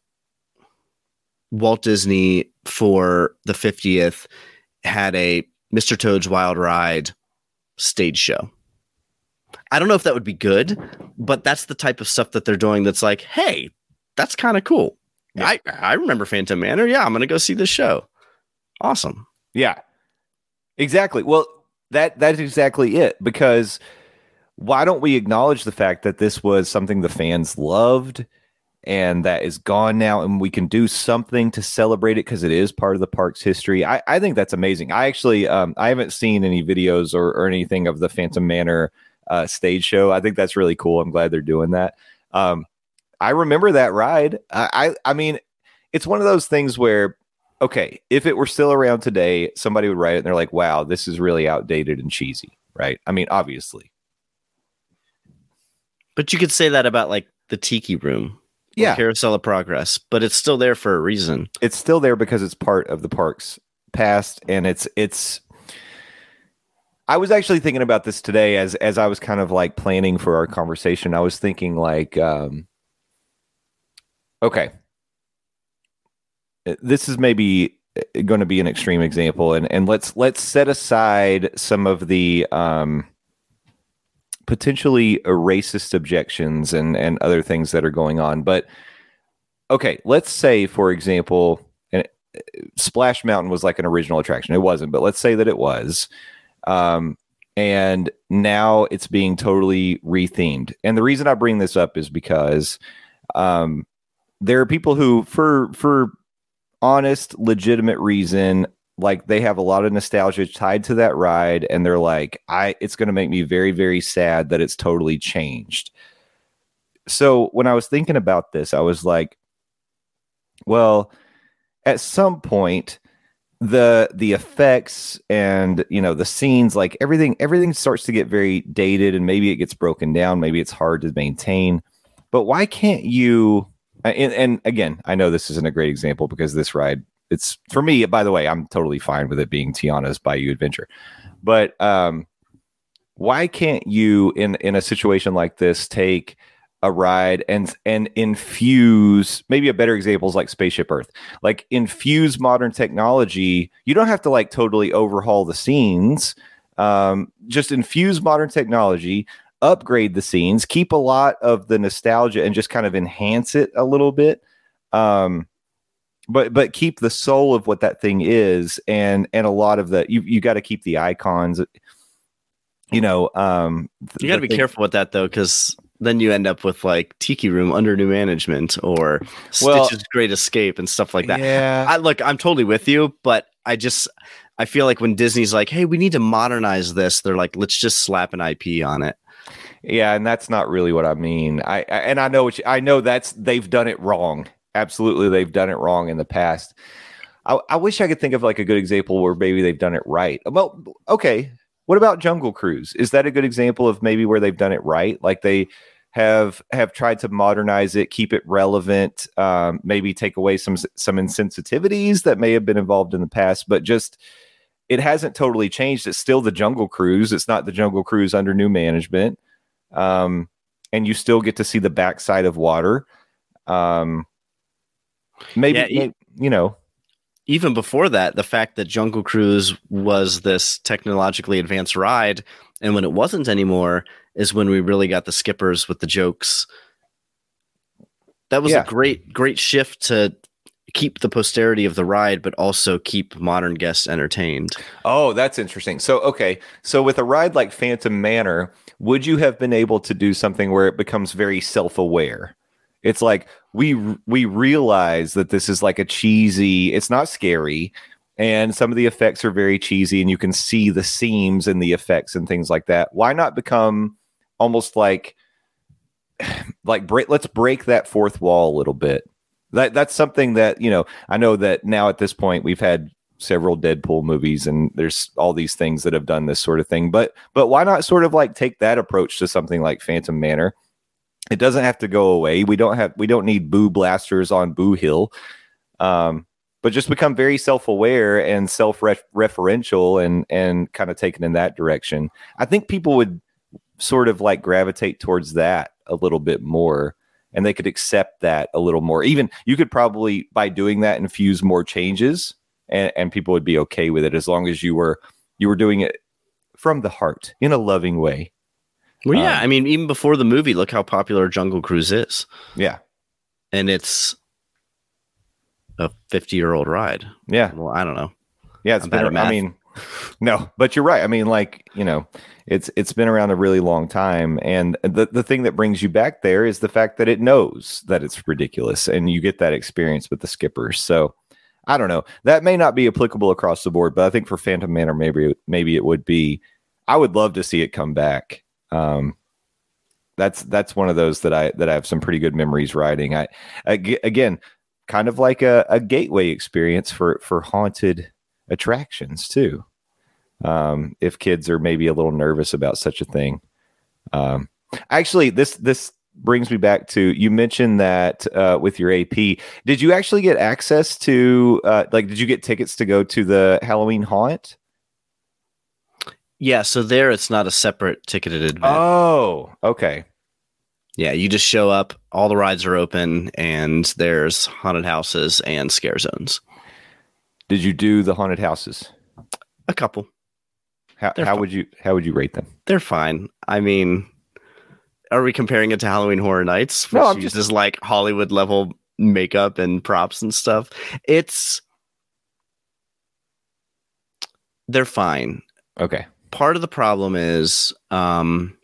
Walt Disney for the 50th had a Mr. Toad's Wild Ride stage show. I don't know if that would be good, but that's the type of stuff that they're doing that's like, hey, that's kind of cool. Yeah. I, I remember Phantom Manor. Yeah, I'm gonna go see this show. Awesome. Yeah. Exactly. Well, that that's exactly it because why don't we acknowledge the fact that this was something the fans loved and that is gone now and we can do something to celebrate it because it is part of the park's history. I, I think that's amazing. I actually um, I haven't seen any videos or, or anything of the Phantom Manor uh, stage show. I think that's really cool. I'm glad they're doing that. Um, I remember that ride. I, I I mean, it's one of those things where okay, if it were still around today, somebody would write it and they're like, wow, this is really outdated and cheesy, right? I mean, obviously. But you could say that about like the Tiki Room Yeah. Carousel of Progress, but it's still there for a reason. it's still there because it's part of the park's past and it's it's I was actually thinking about this today as as I was kind of like planning for our conversation. I was thinking like um okay. Uh, This is maybe going to be an extreme example and and let's let's set aside some of the um potentially racist objections and and other things that are going on but okay let's say for example and splash mountain was like an original attraction. It wasn't but let's say that it was um and now it's being totally rethemed. And the reason i bring this up is because um there are people who for for honest legitimate reason like they have a lot of nostalgia tied to that ride and they're like i it's going to make me very very sad that it's totally changed. So when i was thinking about this i was like well at some point the the effects and you know the scenes like everything everything starts to get very dated and maybe it gets broken down maybe it's hard to maintain but why can't you and, and again i know this isn't a great example because this ride it's for me by the way i'm totally fine with it being tiana's bayou adventure. But um why can't you in in a situation like this take a ride and and infuse maybe a better example is like spaceship earth. Like infuse modern technology. You don't have to like totally overhaul the scenes. Um, just infuse modern technology upgrade the scenes keep a lot of the nostalgia and just kind of enhance it a little bit. Um, but but keep the soul of what that thing is and and a lot of the you you got to keep the icons you know um You got to be thing- careful with that though, because then you end up with like Tiki Room under new management or Well- Stitch's Great Escape and stuff like that. yeah I look, I'm totally with you, but I just I feel like when Disney's like, "Hey, we need to modernize this," they're like, "Let's just slap an IP on it." Yeah, and that's not really what I mean. I, I and I know what you, I know that's they've done it wrong. Absolutely, they've done it wrong in the past. I, I wish I could think of like a good example where maybe they've done it right. Well, okay. What about Jungle Cruise? Is that a good example of maybe where they've done it right? Like they have have tried to modernize it, keep it relevant, um, maybe take away some some insensitivities that may have been involved in the past, but just it hasn't totally changed. It's still the Jungle Cruise. It's not the Jungle Cruise under new management um, and you still get to see the backside of water. Um, maybe, Yeah, you know, Even before that, the fact that Jungle Cruise was this technologically advanced ride, and when it wasn't anymore, is when we really got the skippers with the jokes. That was Yeah. a great, great shift to keep the posterity of the ride, but also keep modern guests entertained. oh, that's interesting. So, okay, so with a ride like Phantom Manor, would you have been able to do something where it becomes very self-aware? It's like we we realize that this is like a cheesy. It's not scary, and some of the effects are very cheesy, and you can see the seams and the effects and things like that. Why not become almost like like break let's break that fourth wall a little bit that that's something that you know i know that now at this point we've had several deadpool movies and there's all these things that have done this sort of thing but but why not sort of like take that approach to something like phantom manor it doesn't have to go away. We don't have we don't need boo blasters on boo hill. Um but just become very self-aware and self-referential and and kind of taken in that direction. I think people would sort of like gravitate towards that a little bit more and they could accept that a little more. Even you could probably by doing that infuse more changes and, and people would be okay with it as long as you were you were doing it from the heart in a loving way Well, yeah, Um, I mean, even before the movie, look how popular Jungle Cruise is, yeah. And it's a 50 year old ride. yeah. Well, I don't know. yeah it's I'm been i mean no but you're right. I mean like you know it's it's been around a really long time. And the, the thing that brings you back there is the fact that it knows that it's ridiculous and you get that experience with the skippers so i don't know. That may not be applicable across the board but i think for phantom manor maybe maybe it would be. I would love to see it come back um that's that's one of those that i that i have some pretty good memories riding i ag- again kind of like a, a gateway experience for for haunted attractions too um, if kids are maybe a little nervous about such a thing. Um, actually, this this brings me back to you mentioned that uh, with your AP. Did you actually get access to uh, like? Did you get tickets to go to the Halloween haunt? Yeah, so there it's not a separate ticketed event. Oh, okay. Yeah, you just show up, all the rides are open, and there's haunted houses and scare zones. Did you do the haunted houses? A couple. How, They're how fun. would you how would you rate them? They're fine. I mean, are we comparing it to Halloween Horror Nights? No, which I'm just- like Hollywood level makeup and props and stuff. It's they're fine. Okay. Part of the problem is um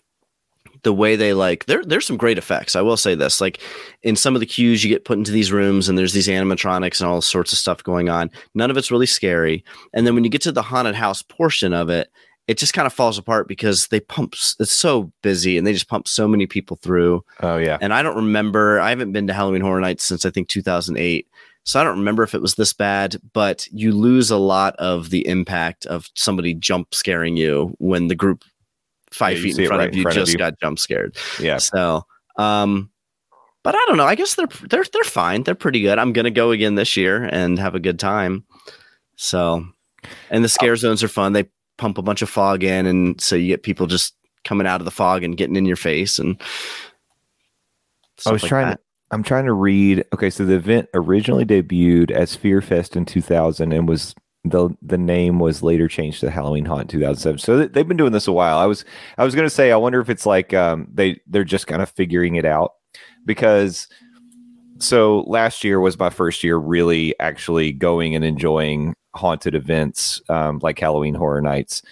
the way they like there there's some great effects. I will say this. Like in some of the queues you get put into these rooms and there's these animatronics and all sorts of stuff going on. None of it's really scary. And then when you get to the haunted house portion of it, it just kind of falls apart because they pump it's so busy and they just pump so many people through. Oh yeah. And I don't remember, I haven't been to Halloween Horror Nights since I think 2008. So I don't remember if it was this bad, but you lose a lot of the impact of somebody jump scaring you when the group five Yeah, feet in front right of in you front of just you. got jump scared. Yeah. So, um, but I don't know. I guess they're they're they're fine. They're pretty good. I'm gonna go again this year and have a good time. So, and the scare zones are fun. They pump a bunch of fog in, and so you get people just coming out of the fog and getting in your face. And I was stuff like trying that. I'm trying to read. Okay, so the event originally debuted as Fear Fest in 2000 and was the the name was later changed to Halloween Haunt in 2007. So th- they've been doing this a while. I was I was going to say I wonder if it's like um they they're just kind of figuring it out because so last year was my first year really actually going and enjoying haunted events um like Halloween Horror Nights.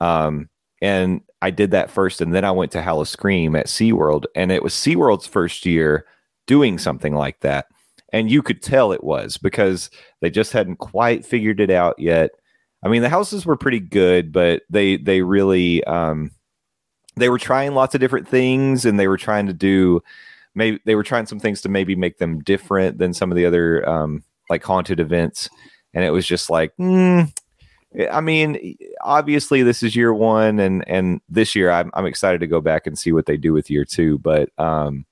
Um and I did that first and then I went to Howl-O-Scream at SeaWorld and it was SeaWorld's first year doing something like that. And you could tell it was because they just hadn't quite figured it out yet. I mean, the houses were pretty good, but they they really um they were trying lots of different things and they were trying to do maybe they were trying some things to maybe make them different than some of the other um like haunted events and it was just like mm, I mean, obviously this is year one, and and this year I'm I'm excited to go back and see what they do with year two. But um,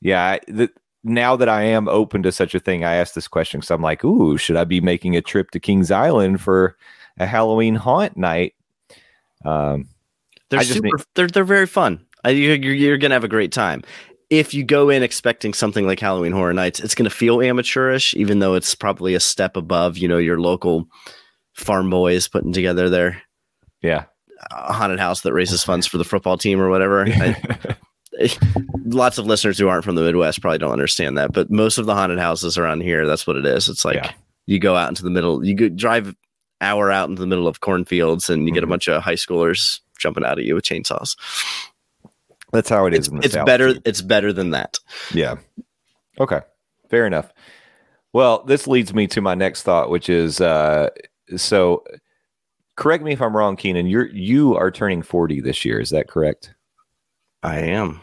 yeah, the, now that I am open to such a thing, I ask this question because I'm like, ooh, should I be making a trip to Kings Island for a Halloween haunt night? Um, They're super. need- they're they're very fun. You're, you're gonna have a great time. If you go in expecting something like Halloween Horror Nights, it's gonna feel amateurish, even though it's probably a step above, you know, your local farm boys putting together their yeah, haunted house that raises funds for the football team or whatever. I, lots of listeners who aren't from the Midwest probably don't understand that, but most of the haunted houses around here, that's what it is. It's like Yeah. you go out into the middle, you go drive hour out into the middle of cornfields, and you get a Mhm. bunch of high schoolers jumping out at you with chainsaws. that's how it is. It's, in the it's South, better. too. It's better than that. Yeah. Okay. Fair enough. Well, this leads me to my next thought, which is uh so correct me if I'm wrong, Keenan. You're you are turning 40 this year, is that correct? I am.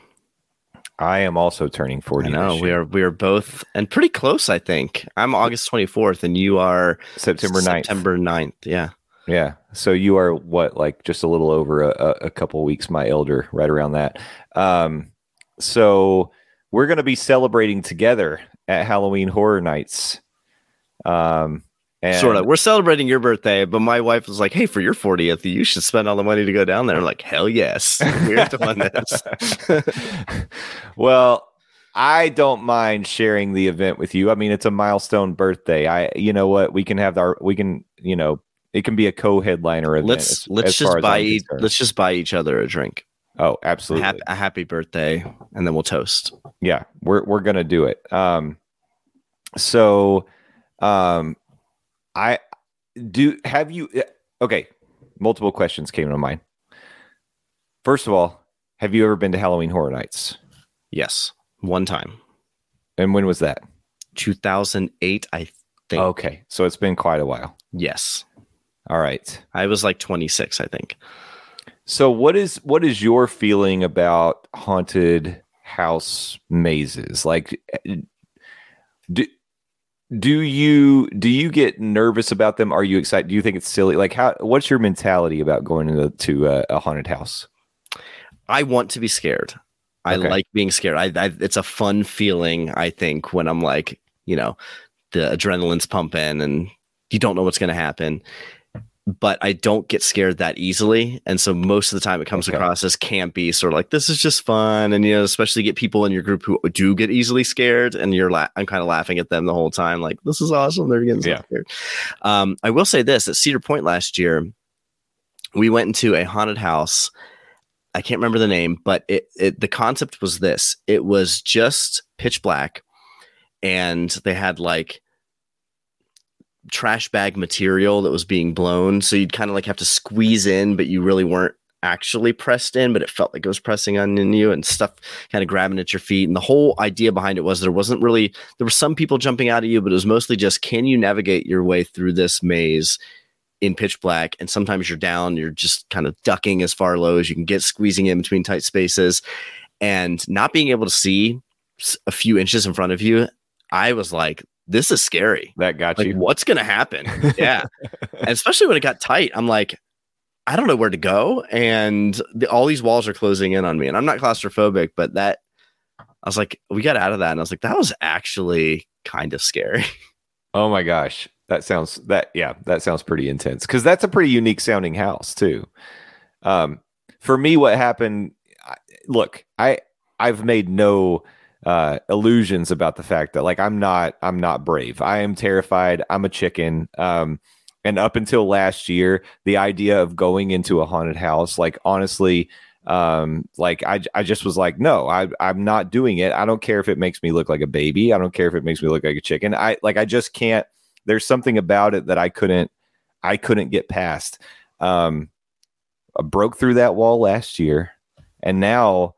I am also turning 40. I know this we are. We are both, and pretty close. I think I'm August 24th, and you are September 9th. September 9th. Yeah. Yeah. So you are what, like just a little over a, a, a couple weeks my elder, right around that. Um, so we're going to be celebrating together at Halloween Horror Nights. Um, and sort of. We're celebrating your birthday, but my wife was like, "Hey, for your 40th, you should spend all the money to go down there." I'm like, "Hell yes, we're doing this." well, I don't mind sharing the event with you. I mean, it's a milestone birthday. I, you know what, we can have our, we can, you know, it can be a co-headliner event. let's as- let's as just buy each, let's just buy each other a drink, Oh, a absolutely. happy, a happy birthday, and then we'll toast. yeah we're we're gonna do it um so um i do have you eh, okay multiple questions came to mind first of all have you ever been to halloween horror nights Yes, one time, and when was that 2008. I think. okay so it's been quite a while Yes, all right I was like 26. I think. so what is what is your feeling about haunted house mazes like eh, do do you do you get nervous about them are you excited do you think it's silly like how what's your mentality about going into to a, a haunted house I want to be scared. I Okay. like being scared. I, I it's a fun feeling. I think when I'm like, you know, the adrenaline's pumping and you don't know what's going to happen. But I don't get scared that easily, and so most of the time it comes Okay. across as campy, sort of like this is just fun, and you know, especially get people in your group who do get easily scared, and you're la- I'm kind of laughing at them the whole time, like this is awesome. They're getting so Yeah. scared. Um, I will say this: at Cedar Point last year, we went into a haunted house. I can't remember the name, but it, it the concept was this: it was just pitch black, and they had like trash bag material that was being blown, so you'd kind of like have to squeeze in, but you really weren't actually pressed in, but it felt like it was pressing on in you and stuff kind of grabbing at your feet. And the whole idea behind it was there wasn't really there were some people jumping out at you, but it was mostly just can you navigate your way through this maze in pitch black? And sometimes you're down, you're just kind of ducking as far low as you can get, squeezing in between tight spaces, and not being able to see a few inches in front of you. I was like, this is scary. That got Like, you. what's gonna happen? Yeah, especially when it got tight, I'm like, I don't know where to go, and the, all these walls are closing in on me, and I'm not claustrophobic, but that I was like, we got out of that, and I was like, that was actually kind of scary. Oh my gosh. That sounds that yeah, that sounds pretty intense cuz that's a pretty unique sounding house too. Um for me what happened I- look, I I've made no uh illusions about the fact that like I'm not I'm not brave. I am terrified. I'm a chicken. Um and up until last year, the idea of going into a haunted house like honestly um like I, I just was like no I, i'm not doing it i don't care if it makes me look like a baby i don't care if it makes me look like a chicken i like i just can't there's something about it that i couldn't i couldn't get past um I broke through that wall last year and now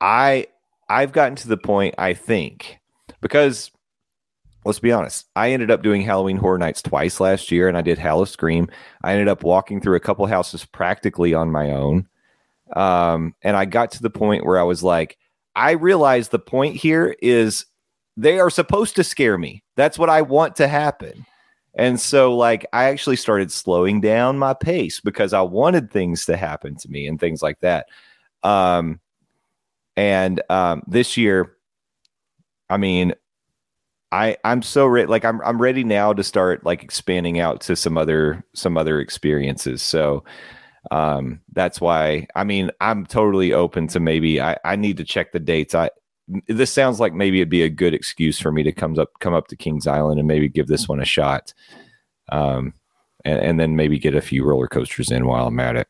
i i've gotten to the point i think because let's be honest i ended up doing halloween horror nights twice last year and i did Howl-O-Scream i ended up walking through a couple houses practically on my own um, and I got to the point where I was like, I realize the point here is they are supposed to scare me. That's what I want to happen. And so, like, I actually started slowing down my pace because I wanted things to happen to me and things like that. Um, and um, this year, I mean, I I'm so re- like I'm I'm ready now to start like expanding out to some other some other experiences. So um that's why i mean i'm totally open to maybe i i need to check the dates i this sounds like maybe it'd be a good excuse for me to come up come up to kings island and maybe give this one a shot um and, and then maybe get a few roller coasters in while i'm at it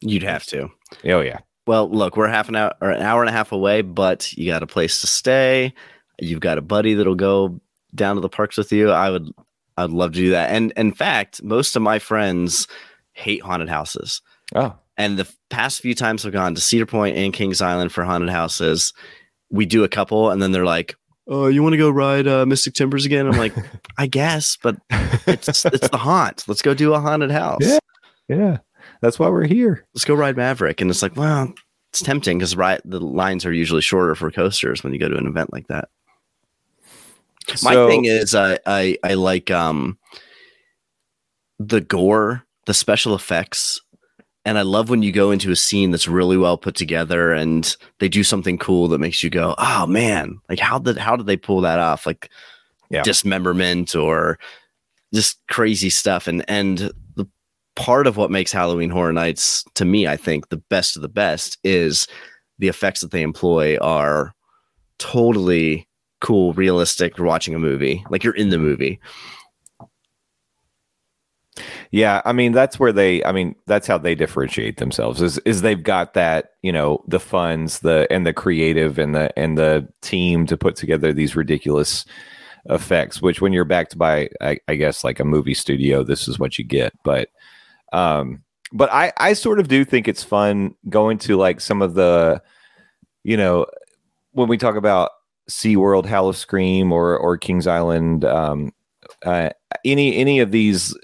You'd have to. oh yeah Well, look, we're half an hour or an hour and a half away, but you got a place to stay. You've got a buddy that'll go down to the parks with you. I would, I'd love to do that. And in fact, most of my friends hate haunted houses. oh And the past few times I've gone to Cedar Point and Kings Island for haunted houses, we do a couple, and then they're like, "Oh, you want to go ride uh, Mystic Timbers again?" I'm like, "I guess, but it's it's the haunt. Let's go do a haunted house. Yeah. yeah that's why we're here Let's go ride Maverick." And it's like, well, it's tempting because right the lines are usually shorter for coasters when you go to an event like that. My thing is, I I I like um the gore, the special effects, and I love when you go into a scene that's really well put together and they do something cool that makes you go, "Oh man, like how did how did they pull that off?" Like Yeah. dismemberment or just crazy stuff, and and part of what makes Halloween Horror Nights to me, I think, the best of the best is the effects that they employ are totally cool, realistic. You're watching a movie, like you're in the movie. Yeah, I mean that's where they I mean that's how they differentiate themselves is is they've got that, you know, the funds, the and the creative and the and the team to put together these ridiculous effects, which when you're backed by I, I guess like a movie studio, this is what you get. But um but I I sort of do think it's fun going to like some of the you know when we talk about SeaWorld, Howl-O-Scream or or Kings Island um uh, any any of these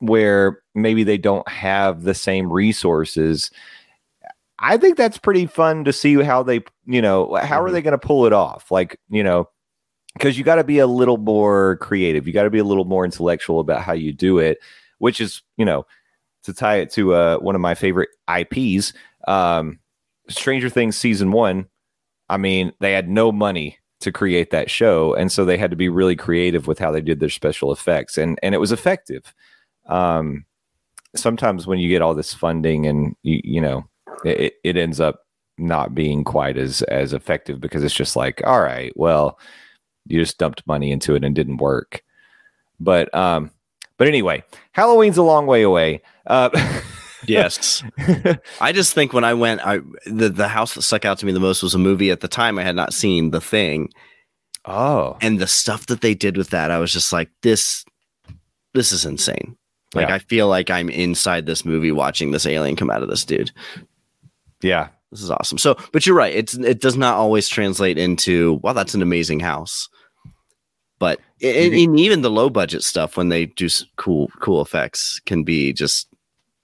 where maybe they don't have the same resources i think that's pretty fun to see how they you know how are Mhm. they going to pull it off like you know because you got to be a little more creative you got to be a little more intellectual about how you do it which is you know to tie it to uh, one of my favorite ips um, Stranger Things season one, I mean, they had no money to create that show, and so they had to be really creative with how they did their special effects, and and it was effective. Um, sometimes when you get all this funding and you you know it, it ends up not being quite as as effective because it's just like all right well you just dumped money into it and didn't work but um but anyway halloween's a long way away uh yes. I just think when i went i the, the house that stuck out to me the most was a movie at the time i had not seen the thing. Oh. And the stuff that they did with that i was just like this this is insane. Like Yeah. i feel like i'm inside this movie watching this alien come out of this dude. Yeah. This is awesome. So but you're right. It's it does not always translate into wow that's an amazing house. But and, and even the low budget stuff when they do cool cool effects can be just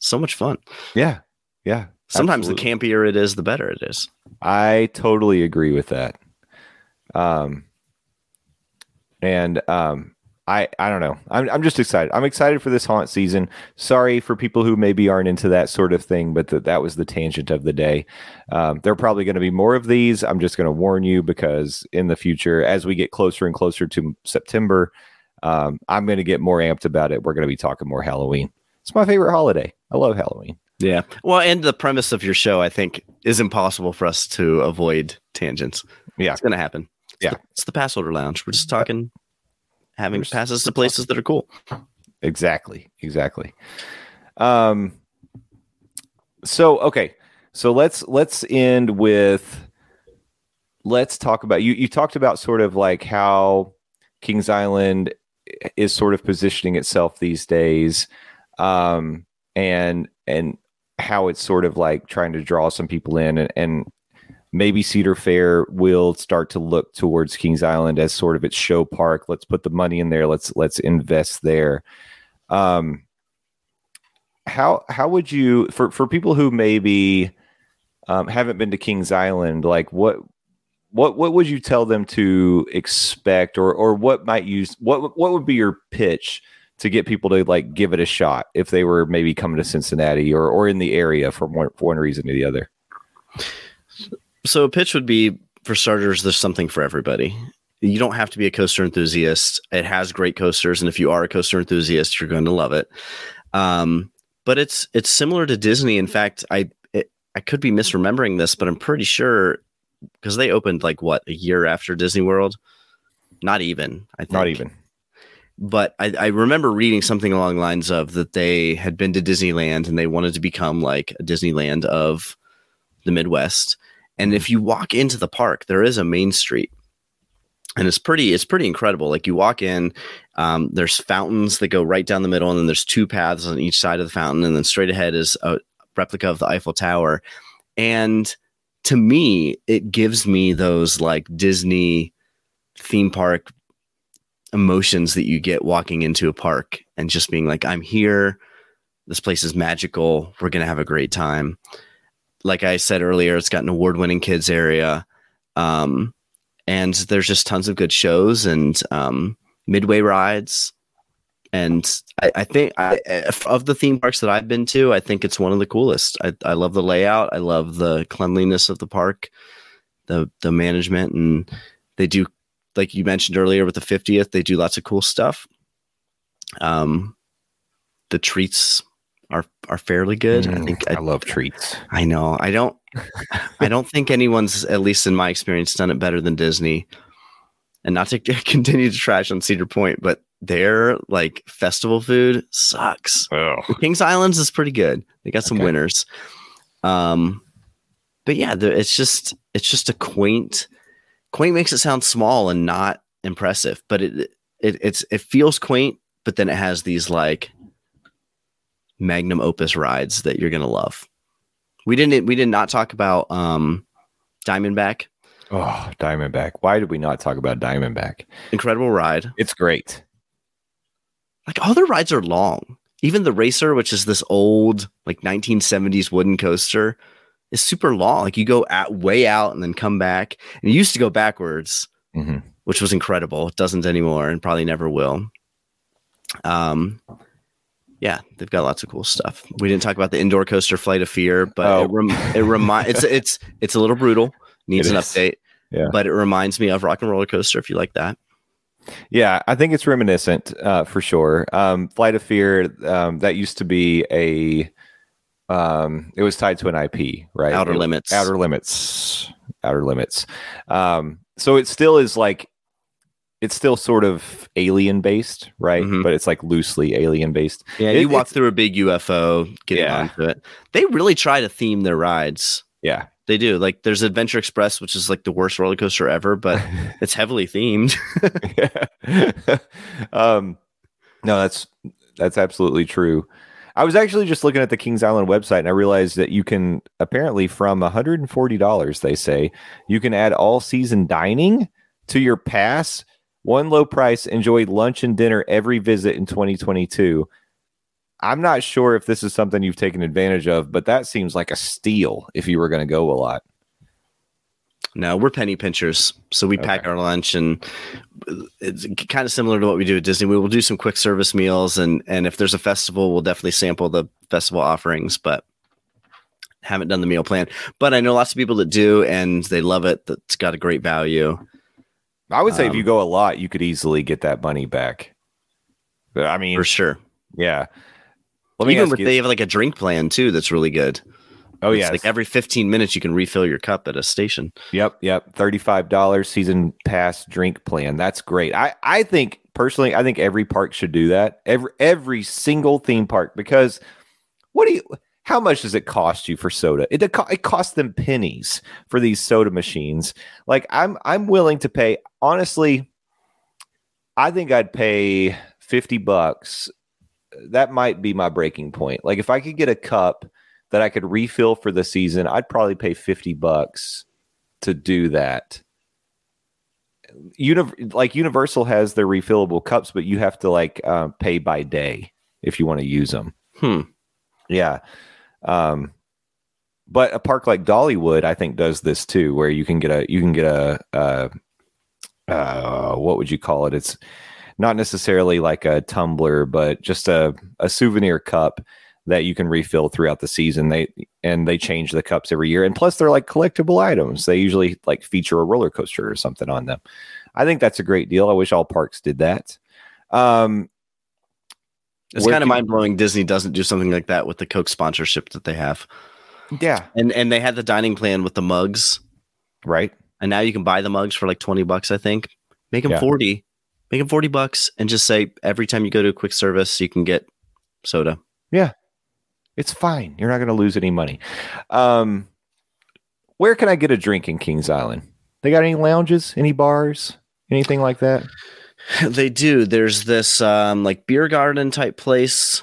so much fun yeah yeah sometimes absolutely. the campier it is the better it is I totally agree with that. Um, and um, I I don't know. I'm I'm just excited. I'm excited for this haunt season. Sorry for people who maybe aren't into that sort of thing, but that that was the tangent of the day. Um, there are probably going to be more of these. I'm just going to warn you because in the future, as we get closer and closer to September, um, I'm going to get more amped about it. We're going to be talking more Halloween. It's my favorite holiday. I love Halloween. yeah well and the premise of your show i think is impossible for us to avoid tangents Yeah. it's gonna happen It's Yeah. the, it's the pass holder lounge we're just talking having We're passes to places that are cool Exactly. Exactly. Um so okay. So let's let's end with let's talk about you you talked about sort of like how Kings Island is sort of positioning itself these days. Um and and how it's sort of like trying to draw some people in and, and maybe Cedar Fair will start to look towards Kings Island as sort of its show park. Let's put the money in there. Let's let's invest there. Um, how how would you for for people who maybe um, haven't been to Kings Island, like what what what would you tell them to expect, or or what might you what what would be your pitch to get people to like give it a shot if they were maybe coming to Cincinnati or or in the area for one for one reason or the other? So a pitch would be for starters, there's something for everybody. You don't have to be a coaster enthusiast. It has great coasters, and if you are a coaster enthusiast, you're going to love it. Um, but it's it's similar to Disney. In fact, I it, I could be misremembering this, but I'm pretty sure because they opened like what a year after Disney World. Not even. I think. Not even. But I, I remember reading something along the lines of that they had been to Disneyland and they wanted to become like a Disneyland of the Midwest. And if you walk into the park, there is a main street. And it's pretty, it's pretty incredible. Like you walk in, um, there's fountains that go right down the middle, and then there's two paths on each side of the fountain, and then straight ahead is a replica of the Eiffel Tower. And to me, it gives me those like Disney theme park emotions that you get walking into a park and just being like, I'm here. This place is magical. We're going to have a great time. Like I said earlier, it's got an award winning kids area. Um, and there's just tons of good shows and um, midway rides. And I, I think I, of the theme parks that I've been to, I think it's one of the coolest. I, I love the layout. I love the cleanliness of the park, the the management, and they do like you mentioned earlier with the 50th, they do lots of cool stuff. Um, the treats are are fairly good. I think Mm, I love treats. I know. I don't I don't think anyone's at least in my experience done it better than Disney. And not to continue to trash on Cedar Point, but their like festival food sucks. Oh, Kings Islands is pretty good. They got some Okay. winners. Um but yeah, the, it's just it's just a quaint quaint makes it sound small and not impressive, but it it it's it feels quaint, but then it has these like magnum opus rides that you're gonna love. We didn't we did not talk about um Diamondback. oh, Diamondback. Why did we not talk about Diamondback? Incredible ride. It's great. Like all their rides are long. Even the racer, which is this old like 1970s wooden coaster, is super long. Like you go at way out and then come back. And it used to go backwards, hmm which was incredible. It doesn't anymore and probably never will. Um, Yeah, they've got lots of cool stuff. We didn't talk about the indoor coaster Flight of Fear, but Oh. it, rem- it remind it's it's it's a little brutal, needs It an is. update. Yeah. But it reminds me of Rock and Roller Coaster if you like that. Yeah, I think it's reminiscent uh, for sure. Um, Flight of Fear um, that used to be a um, it was tied to an IP, right? Outer It- Limits. Outer Limits. Outer Limits. Um, so it still is like it's still sort of alien based, right? Mhm. But it's like loosely alien based. Yeah, It- you walk through a big UFO, get Yeah. onto it. They really try to theme their rides. Yeah. They do. Like there's Adventure Express, which is like the worst roller coaster ever, but it's heavily themed. um, no, that's that's absolutely true. I was actually just looking at the Kings Island website and I realized that you can apparently from $140 they say you can add all season dining to your pass. One low price, enjoy lunch and dinner every visit in 2022. I'm not sure if this is something you've taken advantage of, but that seems like a steal if you were going to go a lot. No, we're penny pinchers. So we pack our lunch and it's kind of similar to what we do at Disney. We will do some quick service meals and and if there's a festival, we'll definitely sample the festival offerings, but haven't done the meal plan. But I know lots of people that do and they love it. That's got a great value. I would say if Um, you go a lot, you could easily get that money back. But, I mean, For sure. yeah. Let me Even with they have like a drink plan too that's really good. Oh yeah, like every 15 minutes you can refill your cup at a station. Yep, yep. Thirty-five dollars season pass drink plan. That's great. I I think personally, I think every park should do that. Every every single theme park because what do you? How much does it cost you for soda? It it it costs them pennies for these soda machines. Like I'm I'm willing to pay. Honestly, I think I'd pay fifty bucks. That might be my breaking point. Like if I could get a cup that I could refill for the season, I'd probably pay fifty bucks to do that. Uni- like Universal has their refillable cups, but you have to like uh, pay by day if you want to use them. Hmm. Yeah. Um, but a park like Dollywood, I think, does this too, where you can get a you can get a uh, uh, what would you call it? It's not necessarily like a tumbler, but just a a souvenir cup that you can refill throughout the season. They and they change the cups every year, and plus they're like collectible items. They usually like feature a roller coaster or something on them. I think that's a great deal. I wish all parks did that. Um, It's kind of mind blowing. Disney doesn't do something like that with the Coke sponsorship that they have, yeah, and and they had the dining plan with the mugs, right. and now you can buy the mugs for like twenty bucks. I think make them Yeah. forty, make them forty bucks, and just say every time you go to a quick service, you can get soda. It's fine. You're not going to lose any money. Um, where can I get a drink in Kings Island? They got any lounges, any bars, anything like that? they do. There's this um like beer garden type place.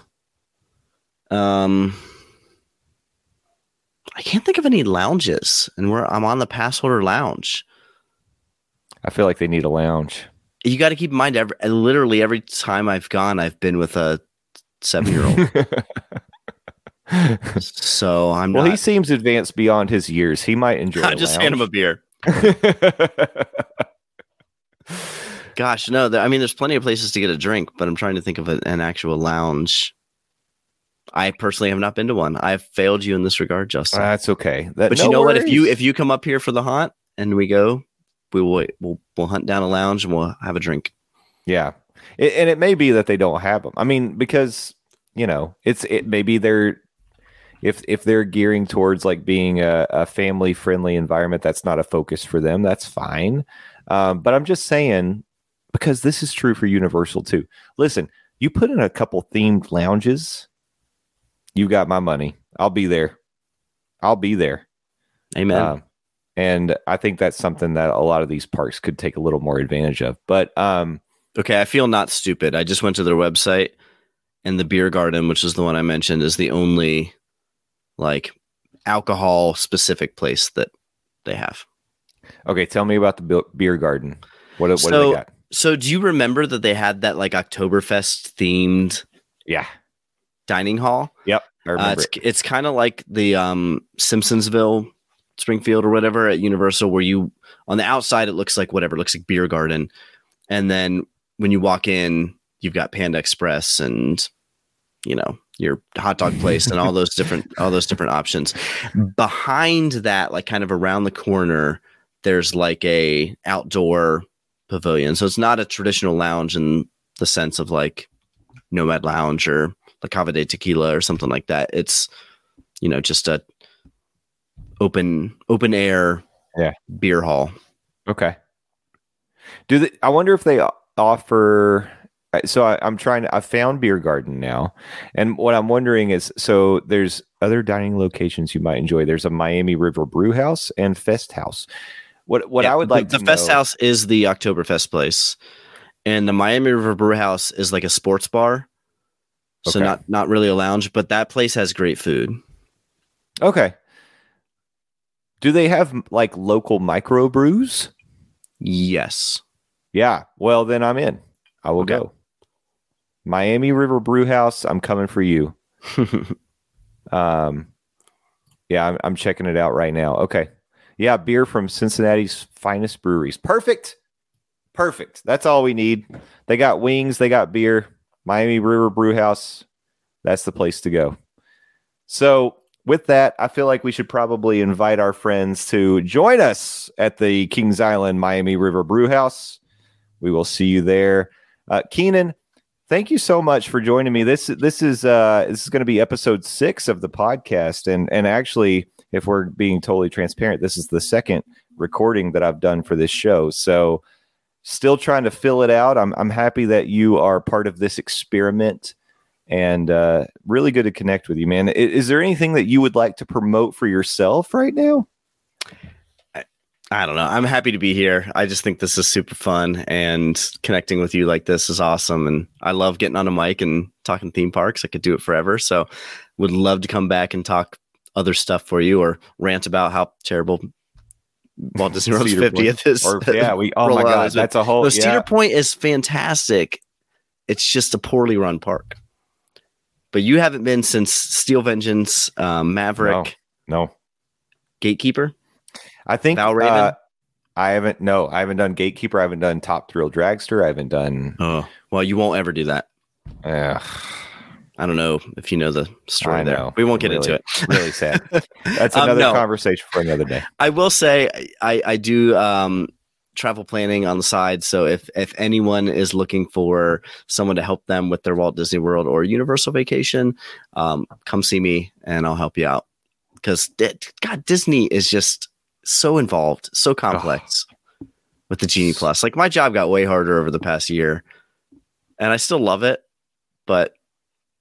Um, I can't think of any lounges, and we're I'm on the pass holder lounge. I feel like they need a lounge. you got to keep in mind every literally every time I've gone, I've been with a seven year old. so I'm well, not. he seems advanced beyond his years. He might enjoy. I just hand him a beer. Gosh, no. there- I mean, there's plenty of places to get a drink, but I'm trying to think of a, an actual lounge. I personally have not been to one. I've failed you in this regard, Justin. Uh, that's okay. That, but no you know what? If you if you come up here for the hunt and we go, we will we'll we'll hunt down a lounge and we'll have a drink. Yeah, it, and it may be that they don't have them. I mean, because you know, it's it maybe they're if if they're gearing towards like being a, a family friendly environment, that's not a focus for them. That's fine. Um, but I'm just saying because this is true for Universal too. Listen, you put in a couple themed lounges, you got my money. I'll be there. I'll be there. Amen. Um, and I think that's something that a lot of these parks could take a little more advantage of. But um, Okay, I feel not stupid. I just went to their website and the beer garden, which is the one I mentioned, is the only like alcohol specific place that they have. Okay, tell me about the beer garden. What, what do So- they got? So do you remember that they had that like Oktoberfest themed Yeah. dining hall? Yep. Uh, it's it's kind of like the um Simpsonsville Springfield or whatever at Universal where you on the outside it looks like whatever, it looks like beer garden. And then when you walk in, you've got Panda Express and you know your hot dog place and all those different all those different options. Behind that, like kind of around the corner, there's like a outdoor pavilion. So it's not a traditional lounge in the sense of like Nomad Lounge or La Cava de Tequila or something like that. It's you know just a open open air Yeah. beer hall. Okay. Do they, I wonder if they offer? So I, I'm trying to. I found Beer Garden now, and what I'm wondering is, so there's other dining locations you might enjoy. There's a Miami River Brew House and Festhaus. What what Yeah, I would like the, to Fest know- House is the Oktoberfest place, and the Miami River Brew House is like a sports bar. So Okay. not not really a lounge, but that place has great food. Okay. Do they have like local microbrews? Yes. Yeah. Well, then I'm in. I will Okay. go. Miami River Brew House. I'm coming for you. Um, yeah, I'm, I'm checking it out right now. Okay. Yeah, beer from Cincinnati's finest breweries. Perfect. Perfect. That's all we need. They got wings, they got beer. Miami River Brew House. That's the place to go. So, with that, I feel like we should probably invite our friends to join us at the Kings Island Miami River Brew House. We will see you there. Uh, Keenan, thank you so much for joining me. This this is uh this is going to be episode six of the podcast, and and actually, if we're being totally transparent, this is the second recording that I've done for this show. So, still trying to fill it out. I'm I'm happy that you are part of this experiment, and uh, really good to connect with you, man. I- Is, there anything that you would like to promote for yourself right now? I don't know. I'm happy to be here. I just think this is super fun and connecting with you like this is awesome. And I love getting on a mic and talking theme parks. I could do it forever. So would love to come back and talk other stuff for you or rant about how terrible Walt Disney World's Cedar Point. 50th is. Or yeah, we. Oh my god, that's a whole. No, yeah. Cedar Point is fantastic. It's just a poorly run park. But you haven't been since Steel Vengeance, um, Maverick, No, Gatekeeper. I think uh, I haven't. No, I haven't done Gatekeeper. I haven't done Top Thrill Dragster. I haven't done. Oh, well, you won't ever do that. Uh, I don't know if you know the story I there. We won't get Really- into it. really sad. That's Um, another no. conversation for another day. I will say I, I do um, travel planning on the side. So if if anyone is looking for someone to help them with their Walt Disney World or Universal vacation, um, come see me and I'll help you out. Because God, Disney is just so involved, so complex with the Genie Plus. Like my job got way harder over the past year, and I still love it, but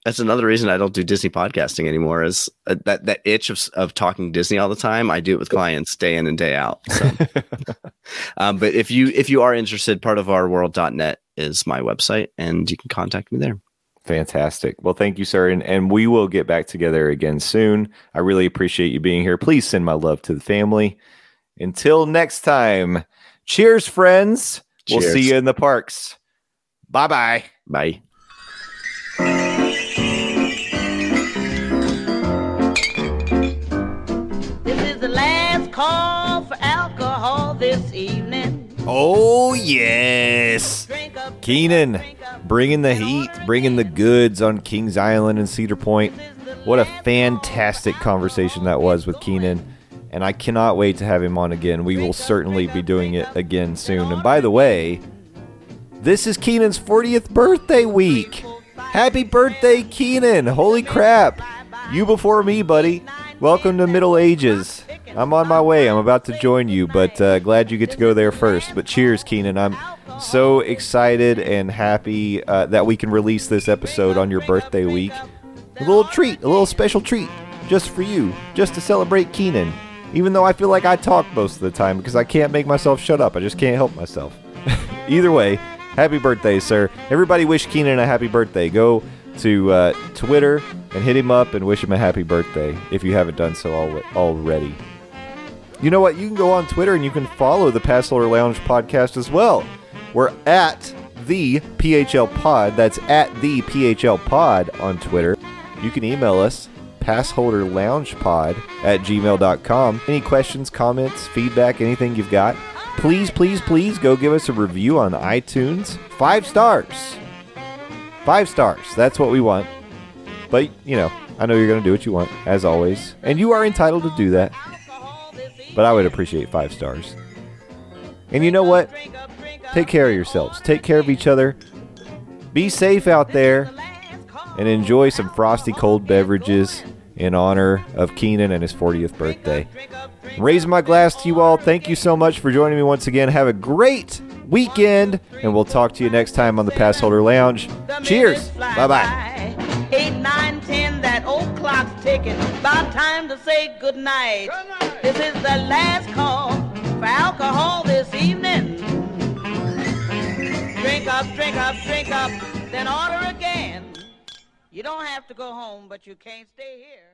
that's another reason I don't do Disney podcasting anymore. Is uh, that that itch of of talking Disney all the time? I do it with clients day in and day out. So, um, but if you if you are interested, part of our world.net is my website, and you can contact me there. Fantastic. Well, thank you, sir. And, and we will get back together again soon. I really appreciate you being here. Please send my love to the family. Until next time, cheers, friends. We'll see you in the parks. Bye bye. Bye. This is the last call for alcohol this evening. Oh, yes. Keenan, drink up. Bringing the heat, bringing the goods on Kings Island and Cedar Point. What a fantastic conversation that was with Keenan. And I cannot wait to have him on again. We will certainly be doing it again soon. And by the way, this is Keenan's 40th birthday week. Happy birthday, Keenan! Holy crap! You before me, buddy. Welcome to Middle Ages. I'm on my way. I'm about to join you, but uh, glad you get to go there first. But cheers, Keenan. I'm so excited and happy uh, that we can release this episode on your birthday week. A little treat, a little special treat, just for you, just to celebrate Keenan. Even though I feel like I talk most of the time because I can't make myself shut up. I just can't help myself. Either way, happy birthday, sir. Everybody wish Keenan a happy birthday. Go to uh, Twitter and hit him up and wish him a happy birthday if you haven't done so al- already. You know what? You can go on Twitter and you can follow the Passholder Lounge podcast as well. We're at the PHL Pod. That's at the PHL Pod on Twitter. You can email us passholderloungepod at gmail.com. Any questions, comments, feedback, anything you've got, please, please, please go give us a review on iTunes. Five stars. Five stars. That's what we want. But, you know, I know you're going to do what you want, as always. And you are entitled to do that. But I would appreciate five stars. And you know what? Take care of yourselves. Take care of each other. Be safe out there. And enjoy some frosty cold beverages in honor of Keenan and his 40th birthday. Raising my glass to you all. Thank you so much for joining me once again. Have a great weekend, and we'll talk to you next time on the Passholder Lounge. Cheers. Bye bye. Eight, nine, ten, that old clock's ticking. About time to say goodnight. This is the last call for alcohol this evening. Drink up, drink up, drink up, then order again. You don't have to go home, but you can't stay here.